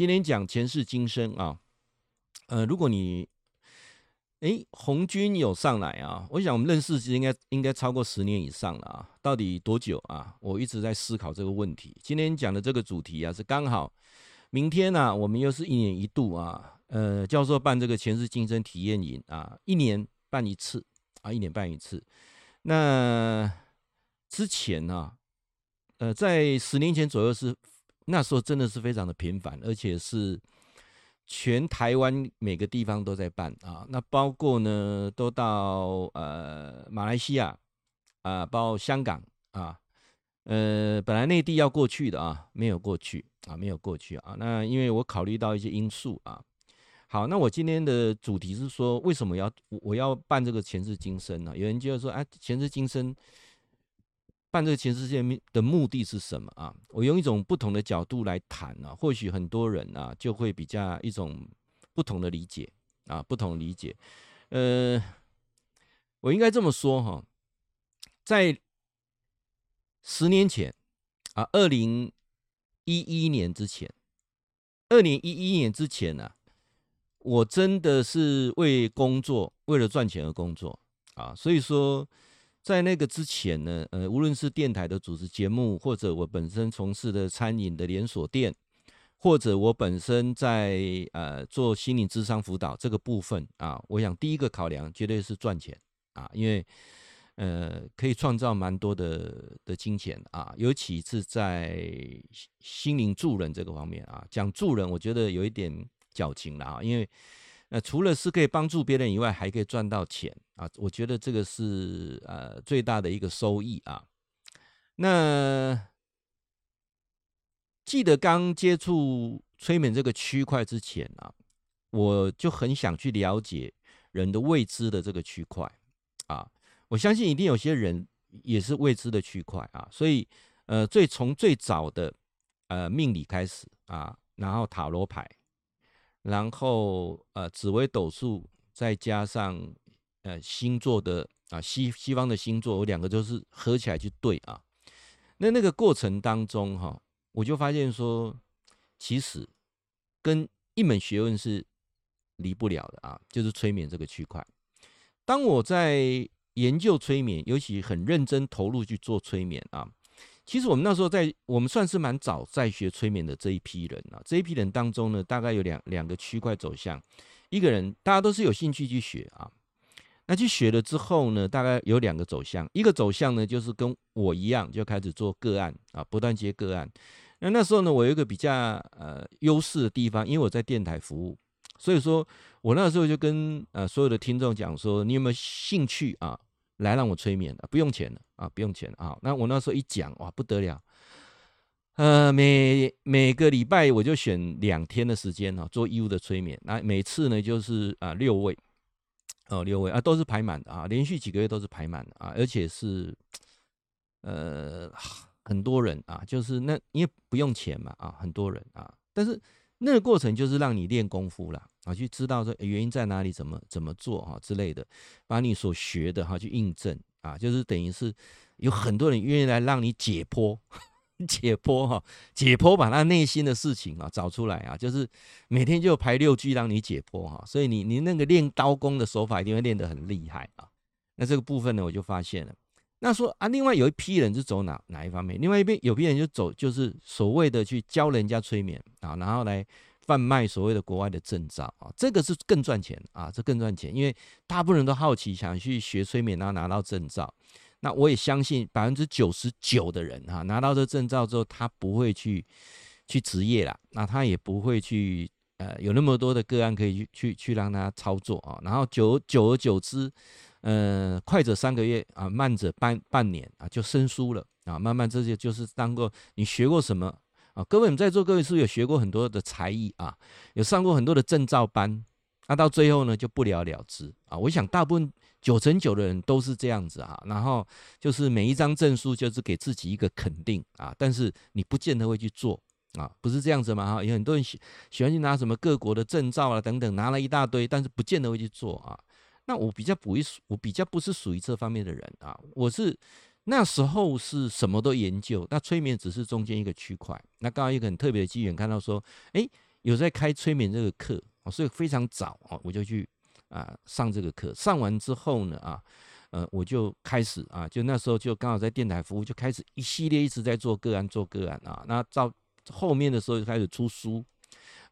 今天讲前世今生啊，呃，如果你诶红军有上来啊，我想我们认识应该应该超过十年以上了啊，到底多久啊？我一直在思考这个问题。今天讲的这个主题啊，是刚好明天呢、啊，我们又是一年一度啊，呃，教授办这个前世今生体验营啊，一年办一次啊，一年办一次。那之前呢、啊，呃，在十年前左右是。那时候真的是非常的频繁，而且是全台湾每个地方都在办啊。那包括呢，都到呃马来西亚啊，包括香港啊，呃，本来内地要过去的啊，没有过去啊，没有过去啊。那因为我考虑到一些因素啊。好，那我今天的主题是说，为什么要我要办这个前世今生呢？有人就说，哎，前世今生。办这个前世界的目的是什么啊？我用一种不同的角度来谈啊，或许很多人啊就会比较一种不同的理解啊，不同理解。呃，我应该这么说哈，在十年前啊，二零一一年之前，二零一一年之前呢，我真的是为工作，为了赚钱而工作啊，所以说。在那个之前呢，呃，无论是电台的主持节目，或者我本身从事的餐饮的连锁店，或者我本身在呃做心灵智商辅导这个部分啊，我想第一个考量绝对是赚钱啊，因为呃可以创造蛮多的的金钱啊，尤其是在心灵助人这个方面啊，讲助人我觉得有一点矫情了啊，因为。那除了是可以帮助别人以外，还可以赚到钱啊！我觉得这个是呃最大的一个收益啊。那记得刚接触催眠这个区块之前啊，我就很想去了解人的未知的这个区块啊。我相信一定有些人也是未知的区块啊。所以呃，最从最早的呃命理开始啊，然后塔罗牌。然后呃，紫微斗数再加上呃星座的啊西西方的星座，我两个都是合起来去对啊。那那个过程当中哈、我就发现说，其实跟一门学问是离不了的啊，就是催眠这个区块。当我在研究催眠，尤其很认真投入去做催眠啊。其实我们那时候在，我们算是蛮早在学催眠的这一批人啊。这一批人当中呢，大概有两两个区块走向。一个人大家都是有兴趣去学啊，那去学了之后呢，大概有两个走向。一个走向呢，就是跟我一样，就开始做个案啊，不断接个案。那那时候呢，我有一个比较呃优势的地方，因为我在电台服务，所以说我那时候就跟呃所有的听众讲说，你有没有兴趣啊？来让我催眠的，不用钱的啊，不用钱啊。那我那时候一讲哇，不得了，呃，每每个礼拜我就选两天的时间哈，做义务的催眠。那每次呢就是啊六位，哦六位啊都是排满的啊，连续几个月都是排满的啊，而且是呃很多人啊，就是那因为不用钱嘛啊，很多人啊，但是。那个过程就是让你练功夫了啊，去知道说原因在哪里，怎么怎么做哈之类的，把你所学的哈去印证啊，就是等于是有很多人愿意来让你解剖，解剖哈，解剖把他内心的事情啊找出来啊，就是每天就排六句让你解剖哈，所以你你那个练刀功的手法一定会练得很厉害啊。那这个部分呢，我就发现了。那说啊，另外有一批人是走哪哪一方面？另外一边有批人就走，就是所谓的去教人家催眠啊，然后来贩卖所谓的国外的证照啊，这个是更赚钱啊，这更赚钱，因为大部分人都好奇想去学催眠，然后拿到证照。那我也相信百分之九十九的人哈，拿到这证照之后，他不会去去执业啦，那他也不会去呃有那么多的个案可以去去去让他操作啊，然后久久而久之。呃，快则三个月啊，慢则半半年啊，就生疏了啊。慢慢这些就是当过你学过什么啊？各位，我们在座各位是不是有学过很多的才艺啊？有上过很多的证照班，那、到最后呢就不了了之啊。我想大部分九成九的人都是这样子啊。然后就是每一张证书就是给自己一个肯定啊，但是你不见得会去做啊，不是这样子吗？哈，有很多人喜喜欢去拿什么各国的证照啊等等，拿了一大堆，但是不见得会去做啊。那我比较不一，我比较不是属于这方面的人啊。我是那时候是什么都研究，那催眠只是中间一个区块。那刚刚一个很特别的机缘，看到说，哎，有在开催眠这个课，所以非常早啊，我就去啊上这个课。上完之后呢，啊，呃，我就开始啊，就那时候就刚好在电台服务，就开始一系列一直在做个案，做个案啊。那到后面的时候就开始出书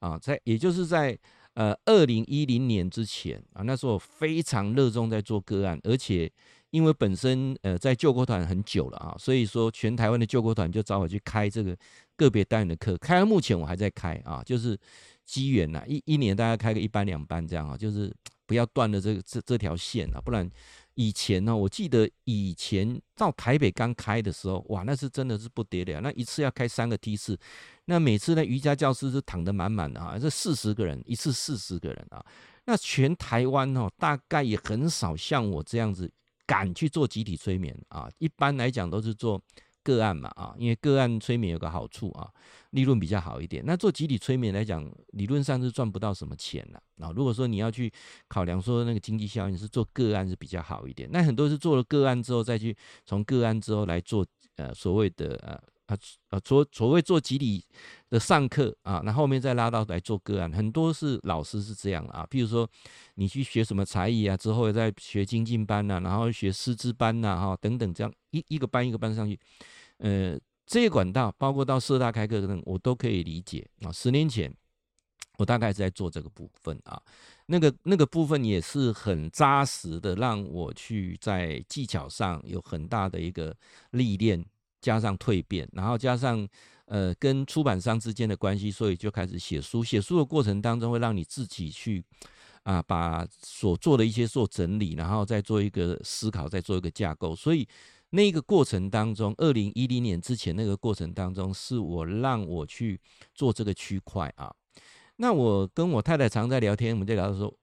啊，在也就是在呃二零一零年之前啊，那时候我非常热衷在做个案，而且。因为本身呃在救国团很久了啊，所以说全台湾的救国团就找我去开这个个别单元的课，开到目前我还在开啊，就是机缘呐，一一年大概开个一班两班这样啊，就是不要断了这个这这条线啊，不然以前呢，我记得以前到台北刚开的时候，哇，那是真的是不得了，那一次要开三个梯次，那每次呢瑜伽教室是躺得满满的啊，这四十个人一次四十个人啊，那全台湾哦大概也很少像我这样子。敢去做集体催眠啊？一般来讲都是做个案嘛啊，因为个案催眠有个好处啊，利润比较好一点。那做集体催眠来讲，理论上是赚不到什么钱的啊。如果说你要去考量说那个经济效应，是做个案是比较好一点。那很多是做了个案之后，再去从个案之后来做呃所谓的呃。啊啊，所所谓做集体的上课啊，那后面再拉到来做个案，很多是老师是这样啊。譬如说，你去学什么才艺啊，之后再学精进班呐、然后学师资班呐、啊，哈等等，这样一一个班一个班上去，呃，这些管道包括到社大开课等，我都可以理解啊。十年前，我大概是在做这个部分啊，那个那个部分也是很扎实的，让我去在技巧上有很大的一个历练。加上蜕变，然后加上呃跟出版商之间的关系，所以就开始写书。写书的过程当中，会让你自己去啊把所做的一些做整理，然后再做一个思考，再做一个架构。所以那个过程当中，二零一零年之前那个过程当中，是我让我去做这个区块啊。那我跟我太太常在聊天，我们在聊的时候。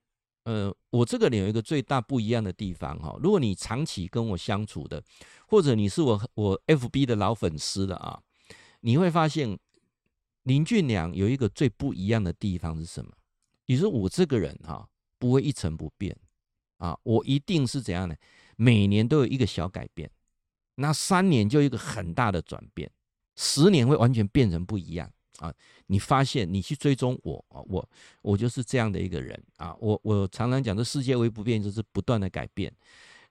呃，我这个人有一个最大不一样的地方哈，如果你长期跟我相处的，或者你是我我 FB 的老粉丝了啊，你会发现林俊良有一个最不一样的地方是什么？你说我这个人哈，不会一成不变啊，我一定是怎样呢？每年都有一个小改变，那三年就一个很大的转变，十年会完全变成不一样。啊，你发现你去追踪我啊，我我就是这样的一个人啊。我我常常讲，这世界唯一不变就是不断的改变。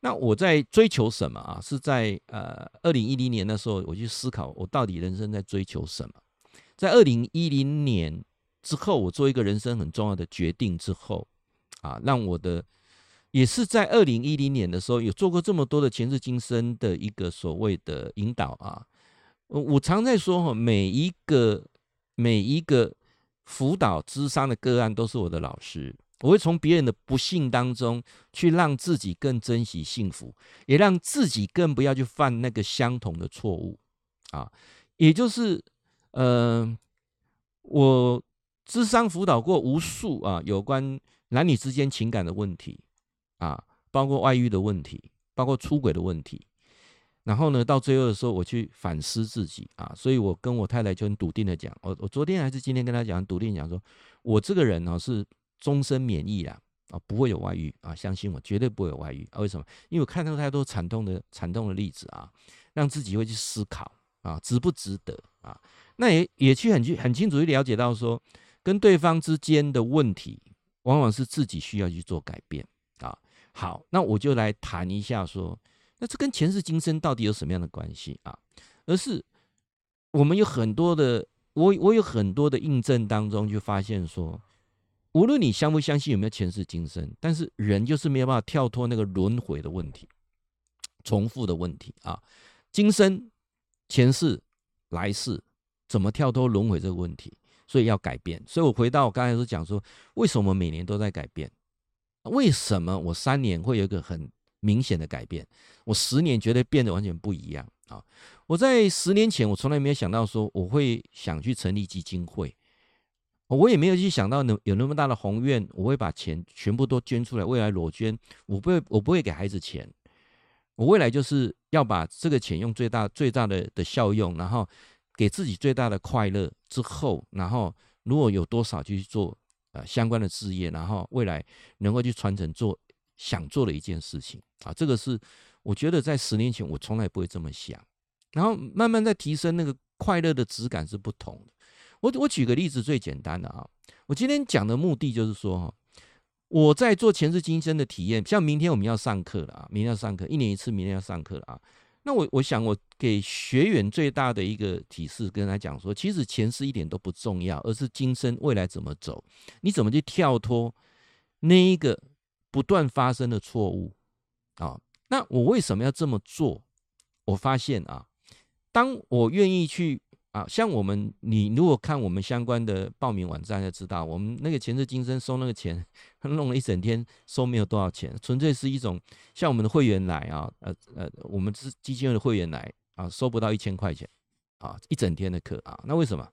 那我在追求什么啊？是在呃二零一零年的时候，我去思考我到底人生在追求什么。在二零一零年之后，我做一个人生很重要的决定之后啊，让我的也是在二零一零年的时候，有做过这么多的前世今生的一个所谓的引导啊。我我常在说哈，每一个。每一个辅导咨商的个案都是我的老师，我会从别人的不幸当中去让自己更珍惜幸福，也让自己更不要去犯那个相同的错误啊。也就是，呃，我咨商辅导过无数啊，有关男女之间情感的问题啊，包括外遇的问题，包括出轨的问题。然后呢，到最后的时候，我去反思自己啊，所以我跟我太太就很笃定的讲，我我昨天还是今天跟她讲，笃定讲说，我这个人呢是终身免疫啦，啊，不会有外遇啊，相信我，绝对不会有外遇啊。为什么？因为我看到太多惨痛的惨痛的例子啊，让自己会去思考啊，值不值得啊？那也也去很去很清楚去了解到说，跟对方之间的问题，往往是自己需要去做改变啊。好，那我就来谈一下说。那这跟前世今生到底有什么样的关系啊？而是我们有很多的，我我有很多的印证当中，就发现说，无论你相不相信有没有前世今生，但是人就是没有办法跳脱那个轮回的问题、重复的问题啊。今生、前世、来世，怎么跳脱轮回这个问题？所以要改变。所以我回到我刚才所讲说，为什么每年都在改变？为什么我三年会有一个很明显的改变，我十年绝对变得完全不一样啊！我在十年前，我从来没有想到说我会想去成立基金会，我也没有去想到能有那么大的宏愿，我会把钱全部都捐出来，未来裸捐，我不会，我不会给孩子钱，我未来就是要把这个钱用最大最大的的效用，然后给自己最大的快乐之后，然后如果有多少去做呃相关的事业，然后未来能够去传承做。想做的一件事情啊，这个是我觉得在十年前我从来不会这么想，然后慢慢在提升那个快乐的质感是不同的。我我举个例子最简单的啊，我今天讲的目的就是说哈，我在做前世今生的体验，像明天我们要上课了啊，明天要上课，一年一次，明天要上课了啊。那我我想我给学员最大的一个提示，跟他讲说，其实前世一点都不重要，而是今生未来怎么走，你怎么去跳脱那一个不断发生的错误啊？那我为什么要这么做？我发现啊，当我愿意去。啊，像我们，你如果看我们相关的报名网站，就知道我们那个前世今生收那个钱，弄了一整天，收没有多少钱，纯粹是一种像我们的会员来啊，呃呃，我们是基金会的会员来啊，收不到一千块钱啊，一整天的课啊，那为什么？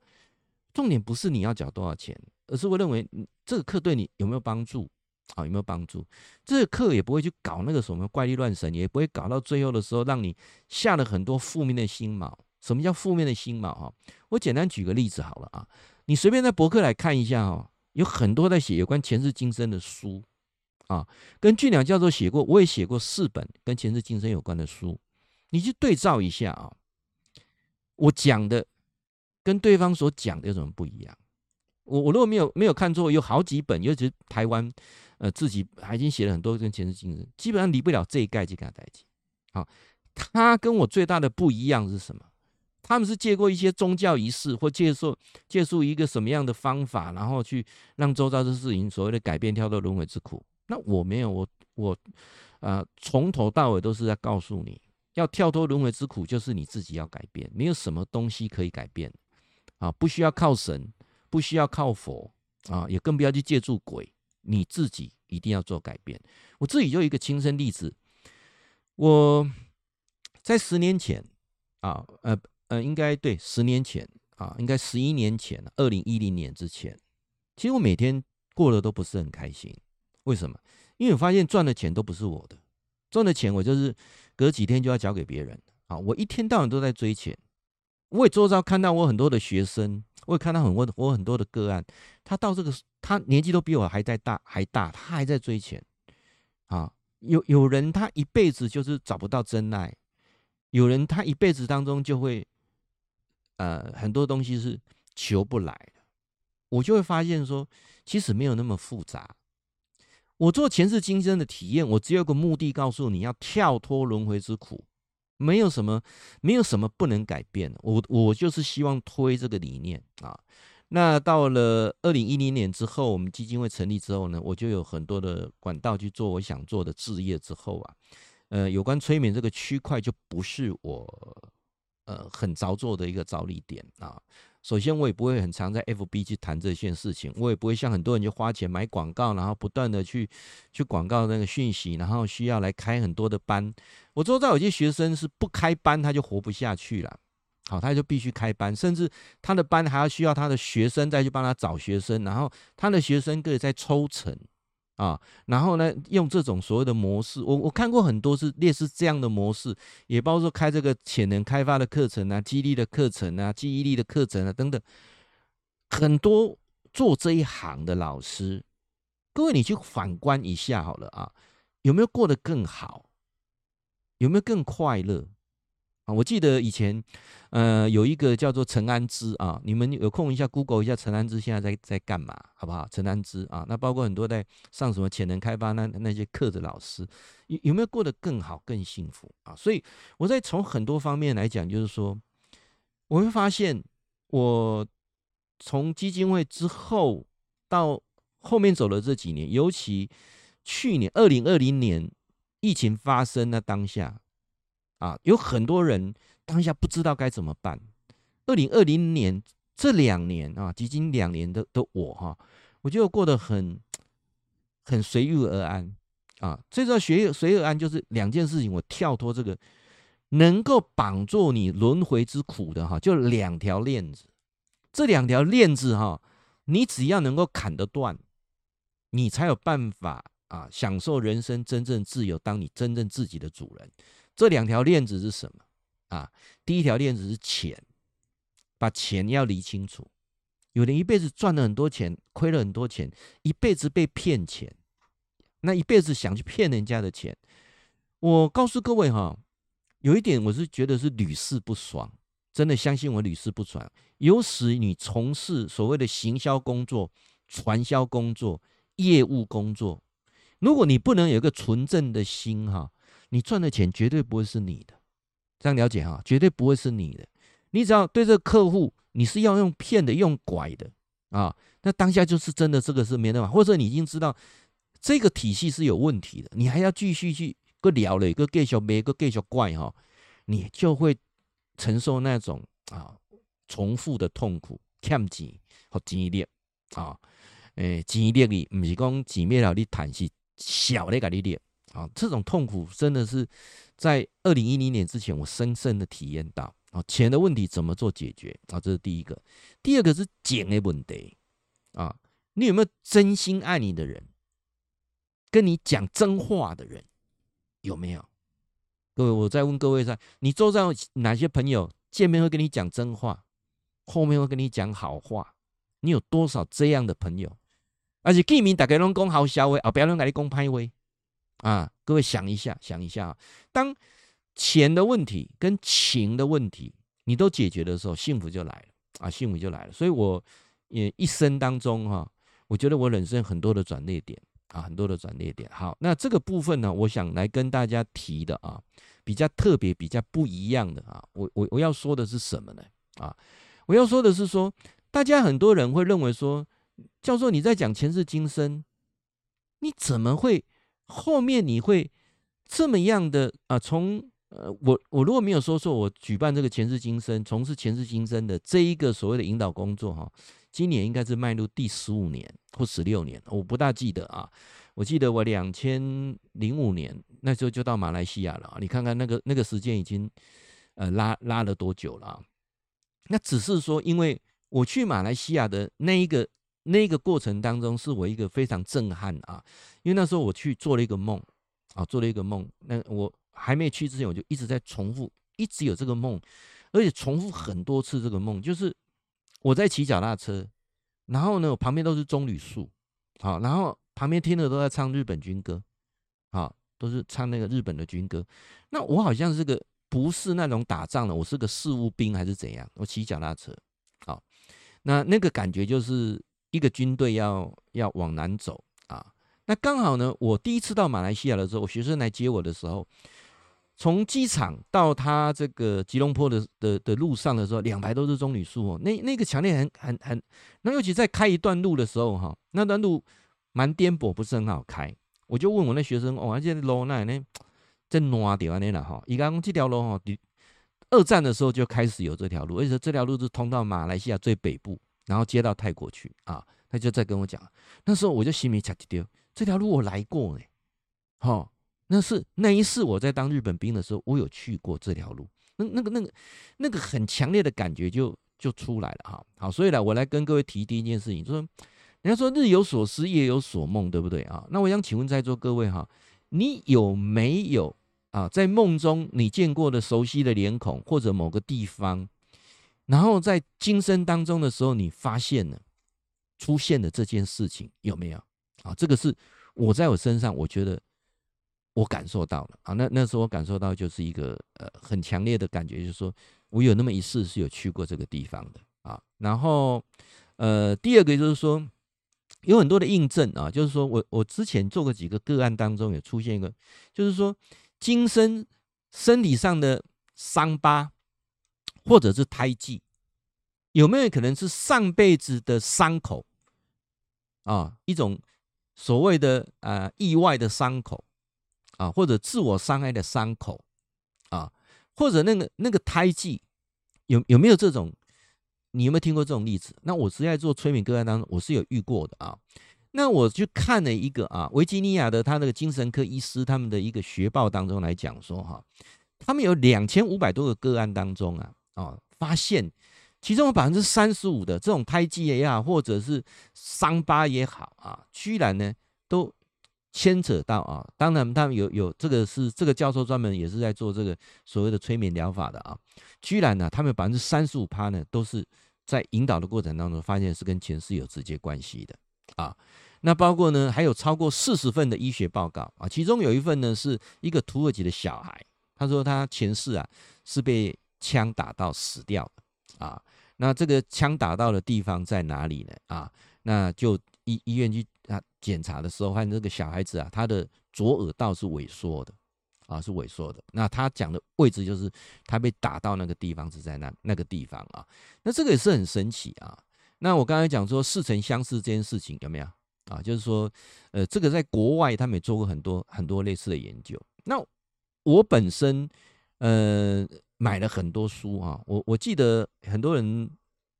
重点不是你要缴多少钱，而是我认为这个课对你有没有帮助啊？有没有帮助？这个课也不会去搞那个什么怪力乱神，也不会搞到最后的时候让你下了很多负面的心锚。什么叫负面的心锚？哈，我简单举个例子好了啊，你随便在博客来看一下哈，有很多在写有关前世今生的书啊，跟俊良教授写过，我也写过四本跟前世今生有关的书，你去对照一下啊，我讲的跟对方所讲的有什么不一样？我我如果没有没有看错，有好几本，尤其是台湾呃自己还已经写了很多跟前世今生，基本上离不了这一概，就跟他在一起。好，他跟我最大的不一样是什么？他们是借过一些宗教仪式，或借助借助一个什么样的方法，然后去让周遭的事情所谓的改变，跳脱轮回之苦。那我没有，我我呃从头到尾都是在告诉你要跳脱轮回之苦，就是你自己要改变，没有什么东西可以改变啊，不需要靠神，不需要靠佛啊，也更不要去借助鬼，你自己一定要做改变。我自己就一个亲身例子，我在十年前啊，呃。呃，应该对，十年前啊，应该十一年前，二零一零年之前，其实我每天过得都不是很开心。为什么？因为我发现赚的钱都不是我的，赚的钱我就是隔几天就要交给别人啊。我一天到晚都在追钱。我也周遭看到我很多的学生，我也看到很多我很多的个案，他到这个他年纪都比我还在大还大，他还在追钱啊。有有人他一辈子就是找不到真爱，有人他一辈子当中就会。呃，很多东西是求不来的，我就会发现说，其实没有那么复杂。我做前世今生的体验，我只有个目的，告诉你要跳脱轮回之苦，没有什么，没有什么不能改变。我我就是希望推这个理念啊。那到了二零一零年之后，我们基金会成立之后呢，我就有很多的管道去做我想做的置业之后啊，呃，有关催眠这个区块就不是我。呃，很着做的一个着力点啊。首先，我也不会很常在 FB 去谈这件事情，我也不会像很多人就花钱买广告，然后不断的去去广告那个讯息，然后需要来开很多的班。我周遭有些学生是不开班他就活不下去了，好，他就必须开班，甚至他的班还要需要他的学生再去帮他找学生，然后他的学生可以再抽成。啊，然后呢，用这种所谓的模式，我我看过很多是类似这样的模式，也包括说开这个潜能开发的课程啊、激励的课程啊、记忆力的课程啊等等，很多做这一行的老师，各位你去反观一下好了啊，有没有过得更好？有没有更快乐？我记得以前，呃，有一个叫做陈安之啊，你们有空一下 Google 一下陈安之现在在在干嘛，好不好？陈安之啊，那包括很多在上什么潜能开发那那些课的老师，有有没有过得更好、更幸福啊？所以我在从很多方面来讲，就是说，我会发现，我从基金会之后到后面走了这几年，尤其去年二零二零年疫情发生的当下。啊，有很多人当下不知道该怎么办。二零二零年这两年啊，接近两年的的我哈，我就过得很很随遇而安啊。最主要随随遇而安就是两件事情，我跳脱这个能够绑住你轮回之苦的哈，就两条链子。这两条链子哈，你只要能够砍得断，你才有办法啊，享受人生真正自由，当你真正自己的主人。这两条链子是什么啊？第一条链子是钱，把钱要理清楚。有人一辈子赚了很多钱，亏了很多钱，一辈子被骗钱，那一辈子想去骗人家的钱。我告诉各位哈，有一点我是觉得是屡试不爽真的相信我屡试不爽。有时你从事所谓的行销工作、传销工作、业务工作，如果你不能有一个纯正的心哈，你赚的钱绝对不会是你的。这样了解哈，绝对不会是你的。你只要对这个客户，你是要用骗的、用拐的啊，那当下就是真的，这个是没办法。或者你已经知道这个体系是有问题的，你还要继续去个聊了一个继续卖个继续怪哈，你就会承受那种啊重复的痛苦，欠钱和钱力啊，诶，钱力你不是讲钱灭了你叹息，小的给你力啊，这种痛苦真的是在二零一零年之前，我深深的体验到。啊，钱的问题怎么做解决啊？这是第一个。第二个是钱的问题啊，你有没有真心爱你的人，跟你讲真话的人有没有？各位，我再问各位一下，你周遭哪些朋友见面会跟你讲真话，后面会跟你讲好话？你有多少这样的朋友？而且见面大家拢讲好笑话，后边拢跟你讲歹话啊！各位想一下，想一下啊，当。钱的问题跟情的问题，你都解决的时候，幸福就来了啊！幸福就来了。所以，我也一生当中哈，我觉得我人生很多的转捩点啊，很多的转捩点。好，那这个部分呢，我想来跟大家提的啊，比较特别、比较不一样的啊，我我我要说的是什么呢？啊，我要说的是说，大家很多人会认为说，教授你在讲前世今生，你怎么会后面你会这么样的啊？从呃，我我如果没有说错，我举办这个前世今生，从事前世今生的这一个所谓的引导工作哈，今年应该是迈入第十五年或十六年，我不大记得啊。我记得我两千零五年那时候就到马来西亚了啊，你看看那个那个时间已经呃拉拉了多久了啊？那只是说，因为我去马来西亚的那一个那个过程当中，是我一个非常震撼啊，因为那时候我去做了一个梦啊，做了一个梦，那我。还没去之前，我就一直在重复，一直有这个梦，而且重复很多次。这个梦就是我在骑脚踏车，然后呢，我旁边都是棕榈树，好，然后旁边听的都在唱日本军歌，好，都是唱那个日本的军歌。那我好像是个不是那种打仗的，我是个事务兵还是怎样？我骑脚踏车，好，那那个感觉就是一个军队要要往南走啊。那刚好呢，我第一次到马来西亚的时候，我学生来接我的时候。从机场到他这个吉隆坡的的的路上的时候，两排都是棕榈树哦，那那个强烈很很很，那尤其在开一段路的时候哈，那段路蛮颠簸，不是很好开。我就问我那学生哦，这路那呢真烂掉那了哈？伊讲这条路哈，二战的时候就开始有这条路，而且这条路是通到马来西亚最北部，然后接到泰国去啊。他就在跟我讲，那时候我就心里想一丢，这条路我来过呢，哈。那是那一次我在当日本兵的时候，我有去过这条路，那那个那个那个很强烈的感觉就就出来了哈。好，所以呢，我来跟各位提第一件事情，就说人家说日有所思，夜有所梦，对不对啊？那我想请问在座各位哈，你有没有啊在梦中你见过的熟悉的脸孔或者某个地方，然后在今生当中的时候你发现了出现的这件事情有没有啊？这个是我在我身上我觉得。我感受到了啊，那那时候我感受到就是一个呃很强烈的感觉，就是说我有那么一次是有去过这个地方的啊。然后呃第二个就是说有很多的印证啊，就是说我我之前做过几个个案当中也出现一个，就是说今生身体上的伤疤或者是胎记，有没有可能是上辈子的伤口啊？一种所谓的呃意外的伤口。啊，或者自我伤害的伤口，啊，或者那个那个胎记，有有没有这种？你有没有听过这种例子？那我是在做催眠个案当中，我是有遇过的啊。那我去看了一个啊，维吉尼亚的他那个精神科医师他们的一个学报当中来讲说哈，他们有两千五百多个个案当中啊，啊，发现其中有百分之三十五的这种胎记也好，或者是伤疤也好啊，居然呢都。牵扯到啊，当然他们有有这个是这个教授专门也是在做这个所谓的催眠疗法的啊，居然呢，他们百分之三十五趴呢都是在引导的过程当中发现是跟前世有直接关系的啊。那包括呢还有超过四十份的医学报告啊，其中有一份呢是一个土耳其的小孩，他说他前世啊是被枪打到死掉啊。那这个枪打到的地方在哪里呢？啊，那就医医院去啊检查的时候，发现这个小孩子啊，他的左耳道是萎缩的啊，是萎缩的。那他讲的位置就是他被打到那个地方是在那那个地方啊。那这个也是很神奇啊。那我刚才讲说似曾相识这件事情有没有啊？就是说，呃，这个在国外他们也做过很多很多类似的研究。那我本身，呃，买了很多书啊。我我记得很多人，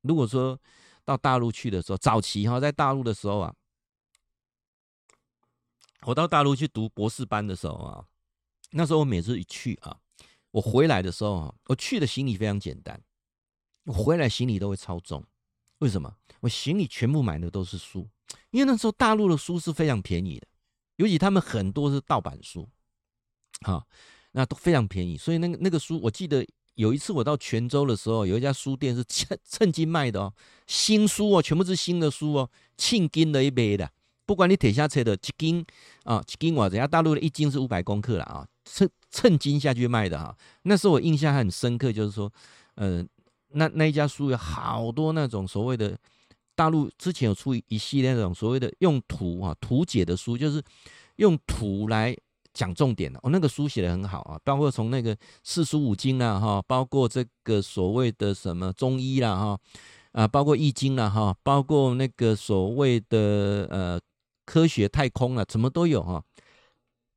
如果说到大陆去的时候，早期哈，在大陆的时候啊，我到大陆去读博士班的时候啊，那时候我每次一去啊，我回来的时候啊，我去的行李非常简单，我回来行李都会超重。为什么？我行李全部买的都是书，因为那时候大陆的书是非常便宜的，尤其他们很多是盗版书。好，那都非常便宜，所以那个那个书，我记得有一次我到泉州的时候，有一家书店是趁趁金卖的哦，新书哦，全部是新的书哦，称斤的一杯的，不管你铁下车的，一斤啊，一斤我人家大陆的一斤是五百公克了啊，称称斤下去卖的哈。那时候我印象很深刻，就是说，呃，那那一家书有好多那种所谓的大陆之前有出一系列那种所谓的用图啊图解的书，就是用图来。讲重点的，哦，那个书写的很好啊，包括从那个四书五经啦，哈，包括这个所谓的什么中医啦，哈，啊，包括易经啦，哈，包括那个所谓的呃科学太空啊，什么都有哈。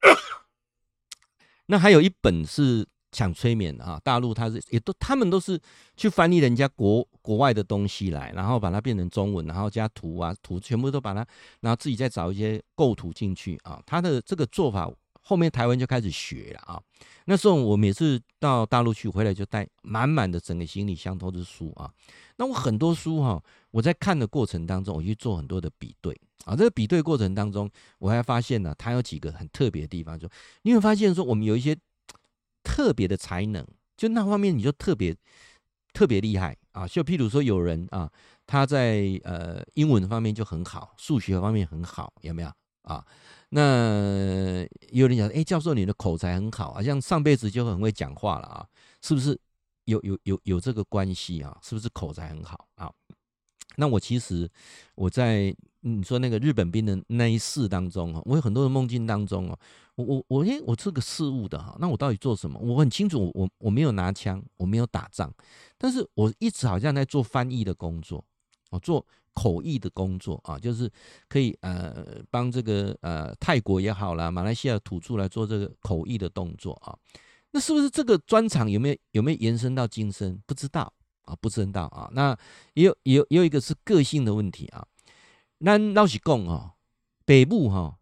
那还有一本是讲催眠的啊，大陆他是也都他们都是去翻译人家国国外的东西来，然后把它变成中文，然后加图啊图，全部都把它，然后自己再找一些构图进去啊，他的这个做法。后面台湾就开始学了啊，那时候我每次到大陆去回来就带满满的整个行李箱都是书啊。那我很多书哈，我在看的过程当中，我去做很多的比对啊。这个比对过程当中，我还发现呢，它有几个很特别的地方，就你会发现说，我们有一些特别的才能，就那方面你就特别特别厉害啊。就譬如说有人啊，他在呃英文方面就很好，数学方面很好，有没有啊？那有人讲，哎，教授，你的口才很好，好像上辈子就很会讲话了啊，是不是有有有有这个关系啊？是不是口才很好啊？那我其实我在你说那个日本兵的那一世当中啊，我有很多的梦境当中啊，我我我哎，我这个事务的哈，那我到底做什么？我很清楚，我我没有拿枪，我没有打仗，但是我一直好像在做翻译的工作，我做。口译的工作啊，就是可以呃帮这个呃泰国也好啦，马来西亚土著来做这个口译的动作啊。那是不是这个专长有没有有没有延伸到今生？不知道啊，不知道啊。那也有也有也有一个是个性的问题啊。咱老实讲哦，北部哈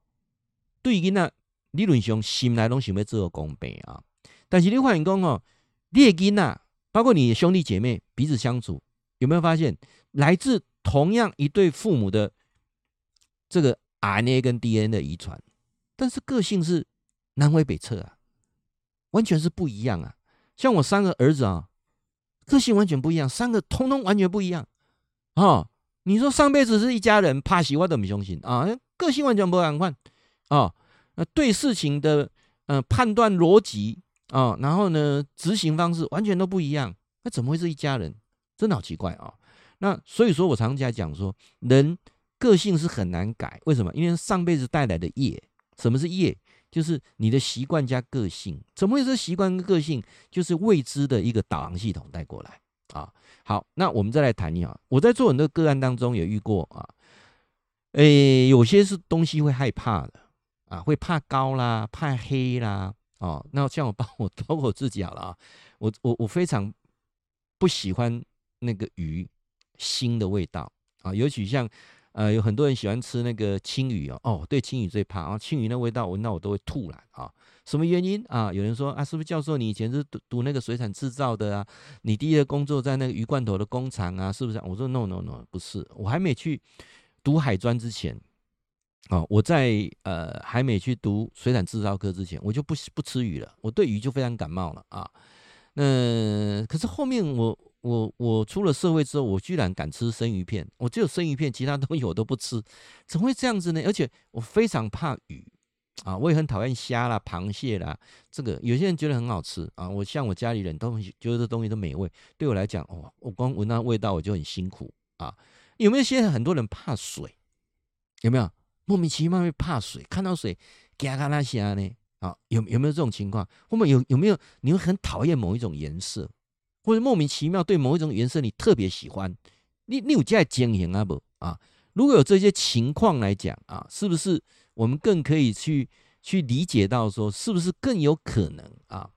对囡仔理论上心内拢想要做公平啊。但是你发现讲哦，你的囡仔包括你的兄弟姐妹彼此相处，有没有发现来自？同样一对父母的这个 RNA 跟 DNA 的遗传，但是个性是南辕北辙啊，完全是不一样啊。像我三个儿子啊，个性完全不一样，三个通通完全不一样啊。你说上辈子是一家人，怕喜欢都没相信啊，个性完全不一样啊。那对事情的呃判断逻辑啊，然后呢执行方式完全都不一样，那怎么会是一家人？真的好奇怪啊。那所以说，我常常讲说，人个性是很难改，为什么？因为上辈子带来的业。什么是业？就是你的习惯加个性。怎么会是习惯跟个性？就是未知的一个导航系统带过来啊。好，那我们再来谈一下。我在做很多个案当中也遇过啊，诶，有些是东西会害怕的啊，会怕高啦，怕黑啦，哦，那像我帮我 包括我自己好了啊，我我我非常不喜欢那个鱼。腥的味道啊，尤其像呃，有很多人喜欢吃那个青鱼哦，哦，对，青鱼最怕啊，青鱼那味道闻到我都会吐了啊。什么原因啊？有人说啊，是不是教授你以前是读读那个水产制造的啊？你第一个工作在那个鱼罐头的工厂啊，是不是？我说 no no no，不是，我还没去读海专之前啊，我在呃还没去读水产制造科之前，我就不不吃鱼了，我对鱼就非常感冒了啊。那可是后面我。我我出了社会之后，我居然敢吃生鱼片。我只有生鱼片，其他东西我都不吃，怎么会这样子呢？而且我非常怕鱼啊，我也很讨厌虾啦、螃蟹啦。这个有些人觉得很好吃啊，我像我家里人都很觉得这东西都美味。对我来讲，哦，我光闻到味道我就很辛苦啊。有没有现在很多人怕水？有没有莫名其妙会怕水？看到水，嘎嘎那些呢？啊，有有没有这种情况？后面有有没有你会很讨厌某一种颜色，或者莫名其妙对某一种颜色你特别喜欢？你你有在经营啊不啊？如果有这些情况来讲啊，是不是？我们更可以去去理解到说，是不是更有可能啊？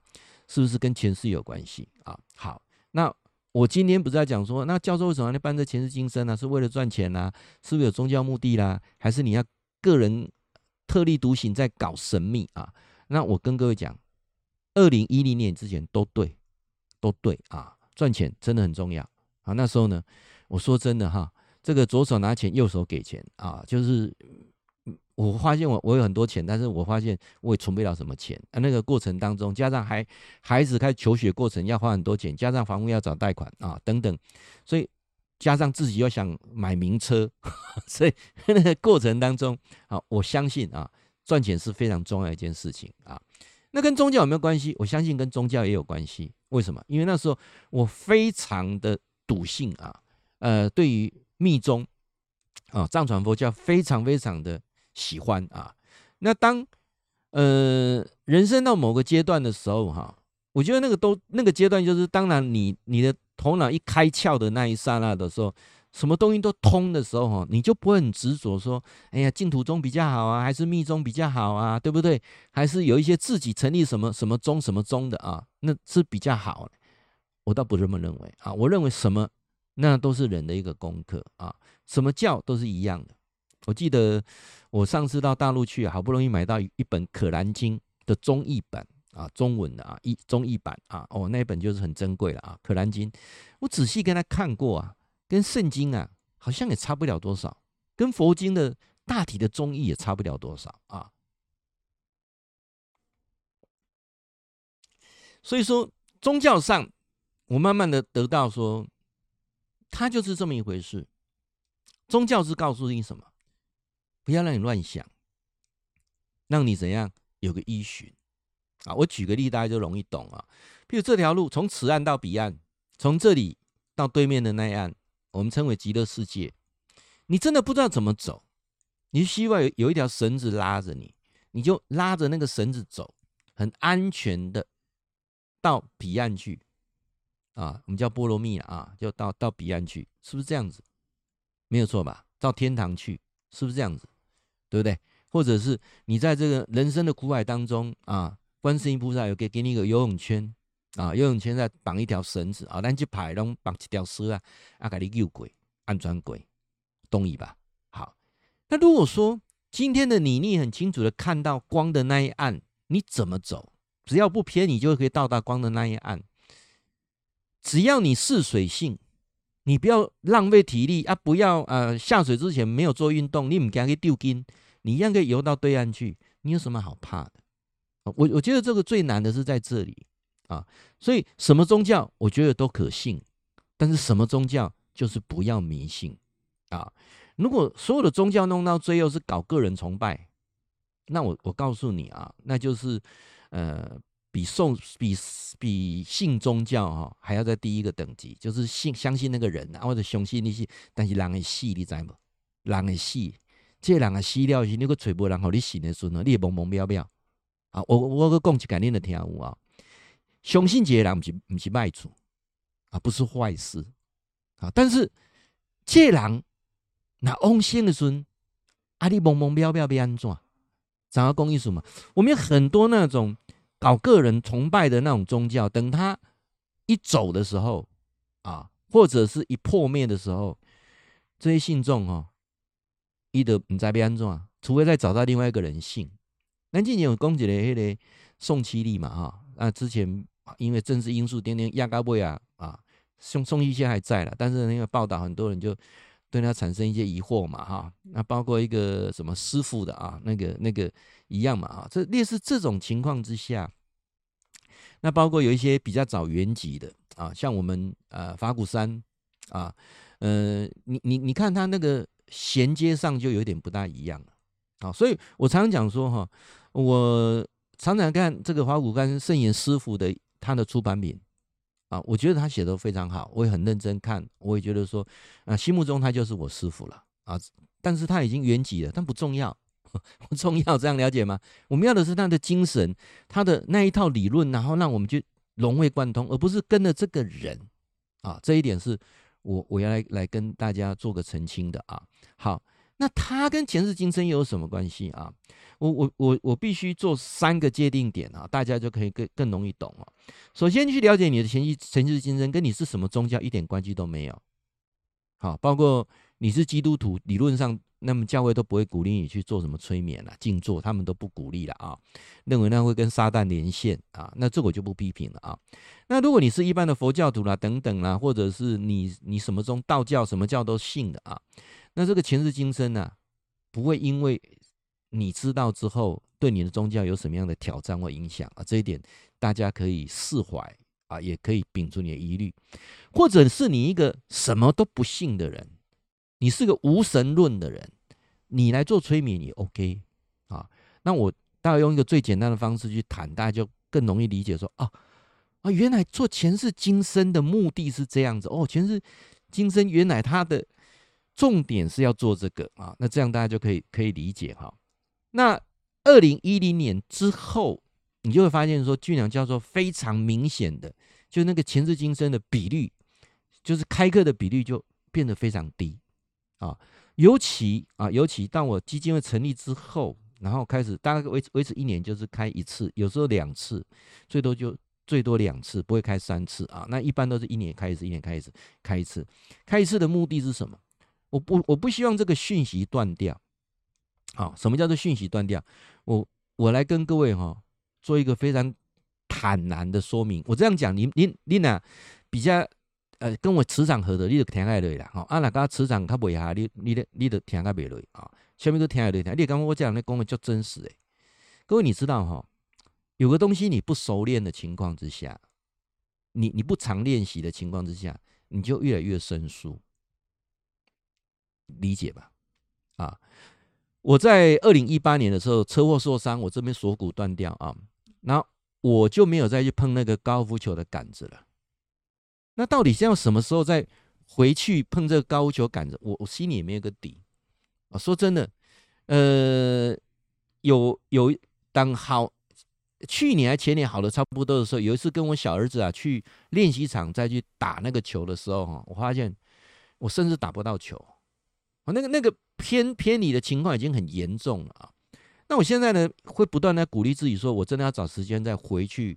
是不是跟前世有关系啊？好，那我今天不是在讲说，那教授为什么要办这前世今生呢、是为了赚钱呐、啊？是不是有宗教目的啦？还是你要个人特立独行在搞神秘啊？那我跟各位讲，二零一零年之前都对，都对啊，赚钱真的很重要啊。那时候呢，我说真的哈，这个左手拿钱，右手给钱啊，就是。我发现我我有很多钱，但是我发现我也存不了什么钱啊。那个过程当中，加上还孩子开始求学过程要花很多钱，加上房屋要找贷款啊等等，所以加上自己又想买名车，所以那个过程当中啊，我相信啊，赚钱是非常重要一件事情啊。那跟宗教有没有关系？我相信跟宗教也有关系。为什么？因为那时候我非常的笃信啊，呃，对于密宗啊，藏传佛教非常非常的。喜欢啊，那当呃人生到某个阶段的时候哈，我觉得那个都那个阶段就是，当然你你的头脑一开窍的那一刹那的时候，什么东西都通的时候哈，你就不会很执着说，哎呀净土宗比较好啊，还是密宗比较好啊，对不对？还是有一些自己成立什么什么宗什么宗的啊，那是比较好。我倒不这么认为啊，我认为什么那都是人的一个功课啊，什么教都是一样的。我记得我上次到大陆去，好不容易买到一本《可兰经》的中译本啊，中文的啊，译中译版啊，哦，那一本就是很珍贵了啊，《可兰经》。我仔细跟他看过啊，跟圣经啊，好像也差不了多少，跟佛经的大体的中意也差不了多少啊。所以说，宗教上，我慢慢的得到说，它就是这么一回事。宗教是告诉你什么？不要让你乱想，让你怎样有个依循啊！我举个例，大家就容易懂啊。譬如这条路从此岸到彼岸，从这里到对面的那一岸，我们称为极乐世界。你真的不知道怎么走，你希望有有一条绳子拉着你，你就拉着那个绳子走，很安全的到彼岸去啊。我们叫波罗蜜啊，就到到彼岸去，是不是这样子？没有错吧？到天堂去，是不是这样子？对不对？或者是你在这个人生的苦海当中啊，观世音菩萨有给给你一个游泳圈啊，游泳圈再绑一条绳子啊，咱去排拢绑一条绳啊，啊，给你救鬼，安全鬼，同意吧？好，那如果说今天的你，你很清楚的看到光的那一岸，你怎么走？只要不偏，你就可以到达光的那一岸。只要你适水性，你不要浪费体力啊，不要呃下水之前没有做运动，你唔惊去丢筋。你一样可以游到对岸去，你有什么好怕的？我我觉得这个最难的是在这里啊，所以什么宗教我觉得都可信，但是什么宗教就是不要迷信啊。如果所有的宗教弄到最后是搞个人崇拜，那我我告诉你啊，那就是呃比送比比信宗教哈还要在第一个等级，就是信相信那个人啊，或者相信那些，但是人的死你知道吗？人的死。这人啊死了是，你个找无人和你信的时候，你也懵懵飘飘啊！我我个讲一个你的听有啊，相信这个人不是不是卖主啊，不是坏事啊。但是这人那往生的时候，啊，你懵懵飘飘要安怎？怎样讲意思嘛？我们有很多那种搞个人崇拜的那种宗教，等他一走的时候啊，或者是一破灭的时候，这些信众哦。伊都唔知要安怎，除非再找到另外一个人信。咱之前有讲一个迄个宋七力嘛，哈，啊，之前因为政治因素，点点压高位啊，啊，宋宋一现还在了，但是那个报道很多人就对他产生一些疑惑嘛，哈，那包括一个什么师傅的啊，那个那个一样嘛，啊，这类似这种情况之下，那包括有一些比较早原籍的啊，像我们呃法鼓山啊，呃，你你你看他那个。衔接上就有点不大一样了啊，所以我常常讲说哈，我常常看这个法鼓山圣严师傅的他的出版品啊，我觉得他写的非常好，我也很认真看，我也觉得说啊，心目中他就是我师傅了啊，但是他已经圆寂了，但不重要，不重要，这样了解吗？我们要的是他的精神，他的那一套理论，然后让我们去融会贯通，而不是跟着这个人啊，这一点是我我要来来跟大家做个澄清的啊，好。那他跟前世今生又有什么关系啊？我我我我必须做三个界定点啊，大家就可以更更容易懂哦。首先去了解你的前世前世今生跟你是什么宗教一点关系都没有。好，包括你是基督徒，理论上那么教会都不会鼓励你去做什么催眠啊、静坐，他们都不鼓励了啊，认为那会跟撒旦连线啊，那这我就不批评了啊。那如果你是一般的佛教徒啦、等等啦，或者是你你什么宗道教什么教都信的啊。那这个前世今生呢、不会因为你知道之后对你的宗教有什么样的挑战或影响啊？这一点大家可以释怀啊，也可以摒除你的疑虑，或者是你一个什么都不信的人，你是个无神论的人，你来做催眠也 OK 啊。那我大概用一个最简单的方式去谈，大家就更容易理解说，哦啊，原来做前世今生的目的是这样子哦，前世今生原来他的。重点是要做这个啊，那这样大家就可以可以理解哈。那二零一零年之后，你就会发现说，俊良教授非常明显的，就那个前世今生的比率，就是开课的比率就变得非常低啊。尤其啊，尤其当我基金会成立之后，然后开始大概维持维持一年就是开一次，有时候两次，最多就最多两次，不会开三次啊。那一般都是一年开一次，一年开一次，开一次，开一次的目的是什么？我不，我不希望这个讯息断掉。好，什么叫做讯息断掉？我我来跟各位哈做一个非常坦然的说明。我这样讲，你你你呐比较呃跟我磁场合的，你就听下来啦。好，啊那个磁场较不合，你你的你的听下不来啊。下面都听下来，你刚刚我讲的讲的叫真实诶。各位你知道哈，有个东西你不熟练的情况之下，你你不常练习的情况之下，你就越来越生疏。理解吧，啊，我在二零一八年的时候车祸受伤，我这边锁骨断掉啊，然后我就没有再去碰那个高尔夫球的杆子了。那到底是要什么时候再回去碰这个高球杆子？我我心里也没有个底啊。说真的，呃，有有当好去年还前年好的差不多的时候，有一次跟我小儿子啊去练习场再去打那个球的时候哈，我发现我甚至打不到球。啊那个那个偏偏离的情况已经很严重了啊！那我现在呢，会不断的鼓励自己说，我真的要找时间再回去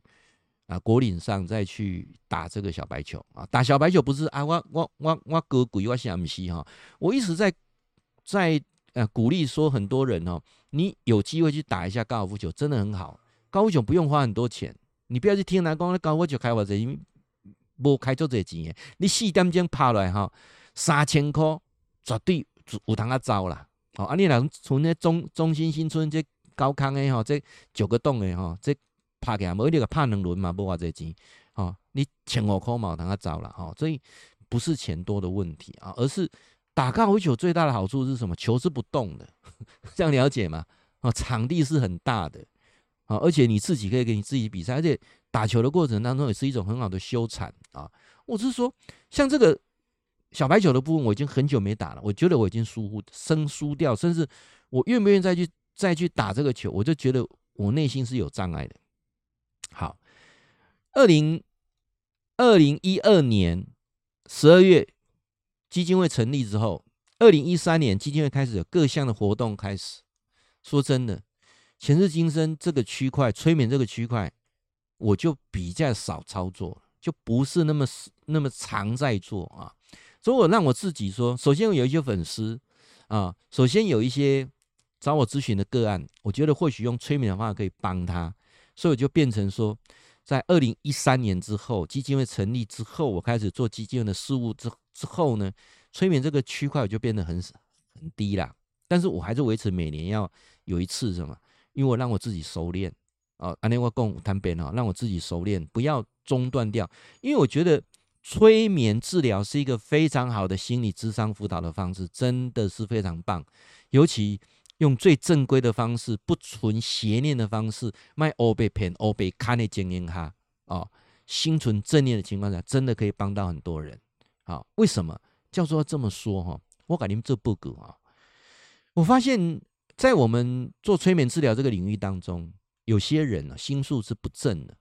啊，果岭上再去打这个小白球啊！打小白球不是啊，我我我我哥鬼我想不西哈！我一直在在呃鼓励说，很多人哦，你有机会去打一下高尔夫球，真的很好。高尔夫球不用花很多钱，你不要去听人讲那高尔夫球开多少钱，因为无开做这钱，你四点钟拍来哈，三千块绝对。有通啊走啦，哦，啊，你若从那中中心新村这高康的吼，这九个洞的吼，这拍起来无你个拍两轮嘛，无偌济钱，哦，你千五块嘛有通啊走啦，哦，所以不是钱多的问题啊，而是打高尔夫球最大的好处是什么？球是不动的，这样了解吗？哦，场地是很大的，啊，而且你自己可以给你自己比赛，而且打球的过程当中也是一种很好的修禅啊。我是说，像这个。小白球的部分我已经很久没打了，我觉得我已经疏生疏掉，甚至我愿不愿意再去再去打这个球，我就觉得我内心是有障碍的。好，二零二零一二年十二月基金会成立之后，二零一三年基金会开始有各项的活动开始。说真的，前世今生这个区块催眠这个区块，我就比较少操作，就不是那么那么常在做啊。所以，我让我自己说，首先有一些粉丝啊，首先有一些找我咨询的个案，我觉得或许用催眠的方法可以帮他，所以我就变成说，在二零一三年之后，基金会成立之后，我开始做基金会的事务之之后呢，催眠这个区块我就变得很很低啦。但是我还是维持每年要有一次什么，因为我让我自己熟练啊，安尼我讲谈变啊，让我自己熟练，不要中断掉，因为我觉得。催眠治疗是一个非常好的心理咨商辅导的方式，真的是非常棒。尤其用最正规的方式，不存邪念的方式，卖欧被骗、欧被看的经营哈哦，心存正念的情况下，真的可以帮到很多人。好，为什么教授要这么说哈？我给你们做报告啊，我发现，在我们做催眠治疗这个领域当中，有些人呢心术是不正的，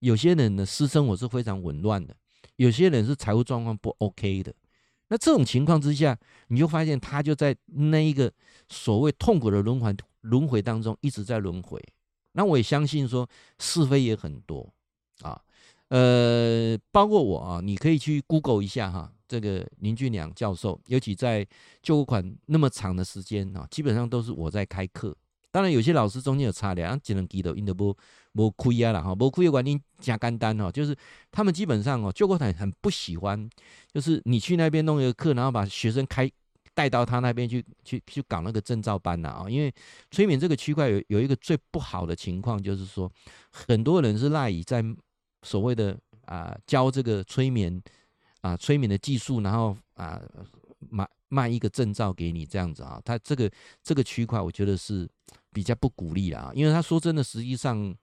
有些人呢私生活是非常紊乱的，有些人是财务状况不 OK 的。那这种情况之下，你就发现他就在那一个所谓痛苦的轮回轮回当中一直在轮回。那我也相信说是非也很多啊，呃，包括我啊，你可以去 Google 一下哈，这个林俊良教授，尤其在旧款那么长的时间啊，基本上都是我在开课。当然有些老师中间有差的，只能记得因得不。无亏啊啦哈，无亏的原因加简单哦，就是他们基本上哦，救国团很不喜欢，就是你去那边弄一个课，然后把学生开带到他那边去去去搞那个证照班呐啊，因为催眠这个区块有有一个最不好的情况，就是说很多人是赖以在所谓的啊教这个催眠啊催眠的技术，然后啊卖一个证照给你这样子啊，他这个这个区块我觉得是比较不鼓励啦，因为他说真的，实际上。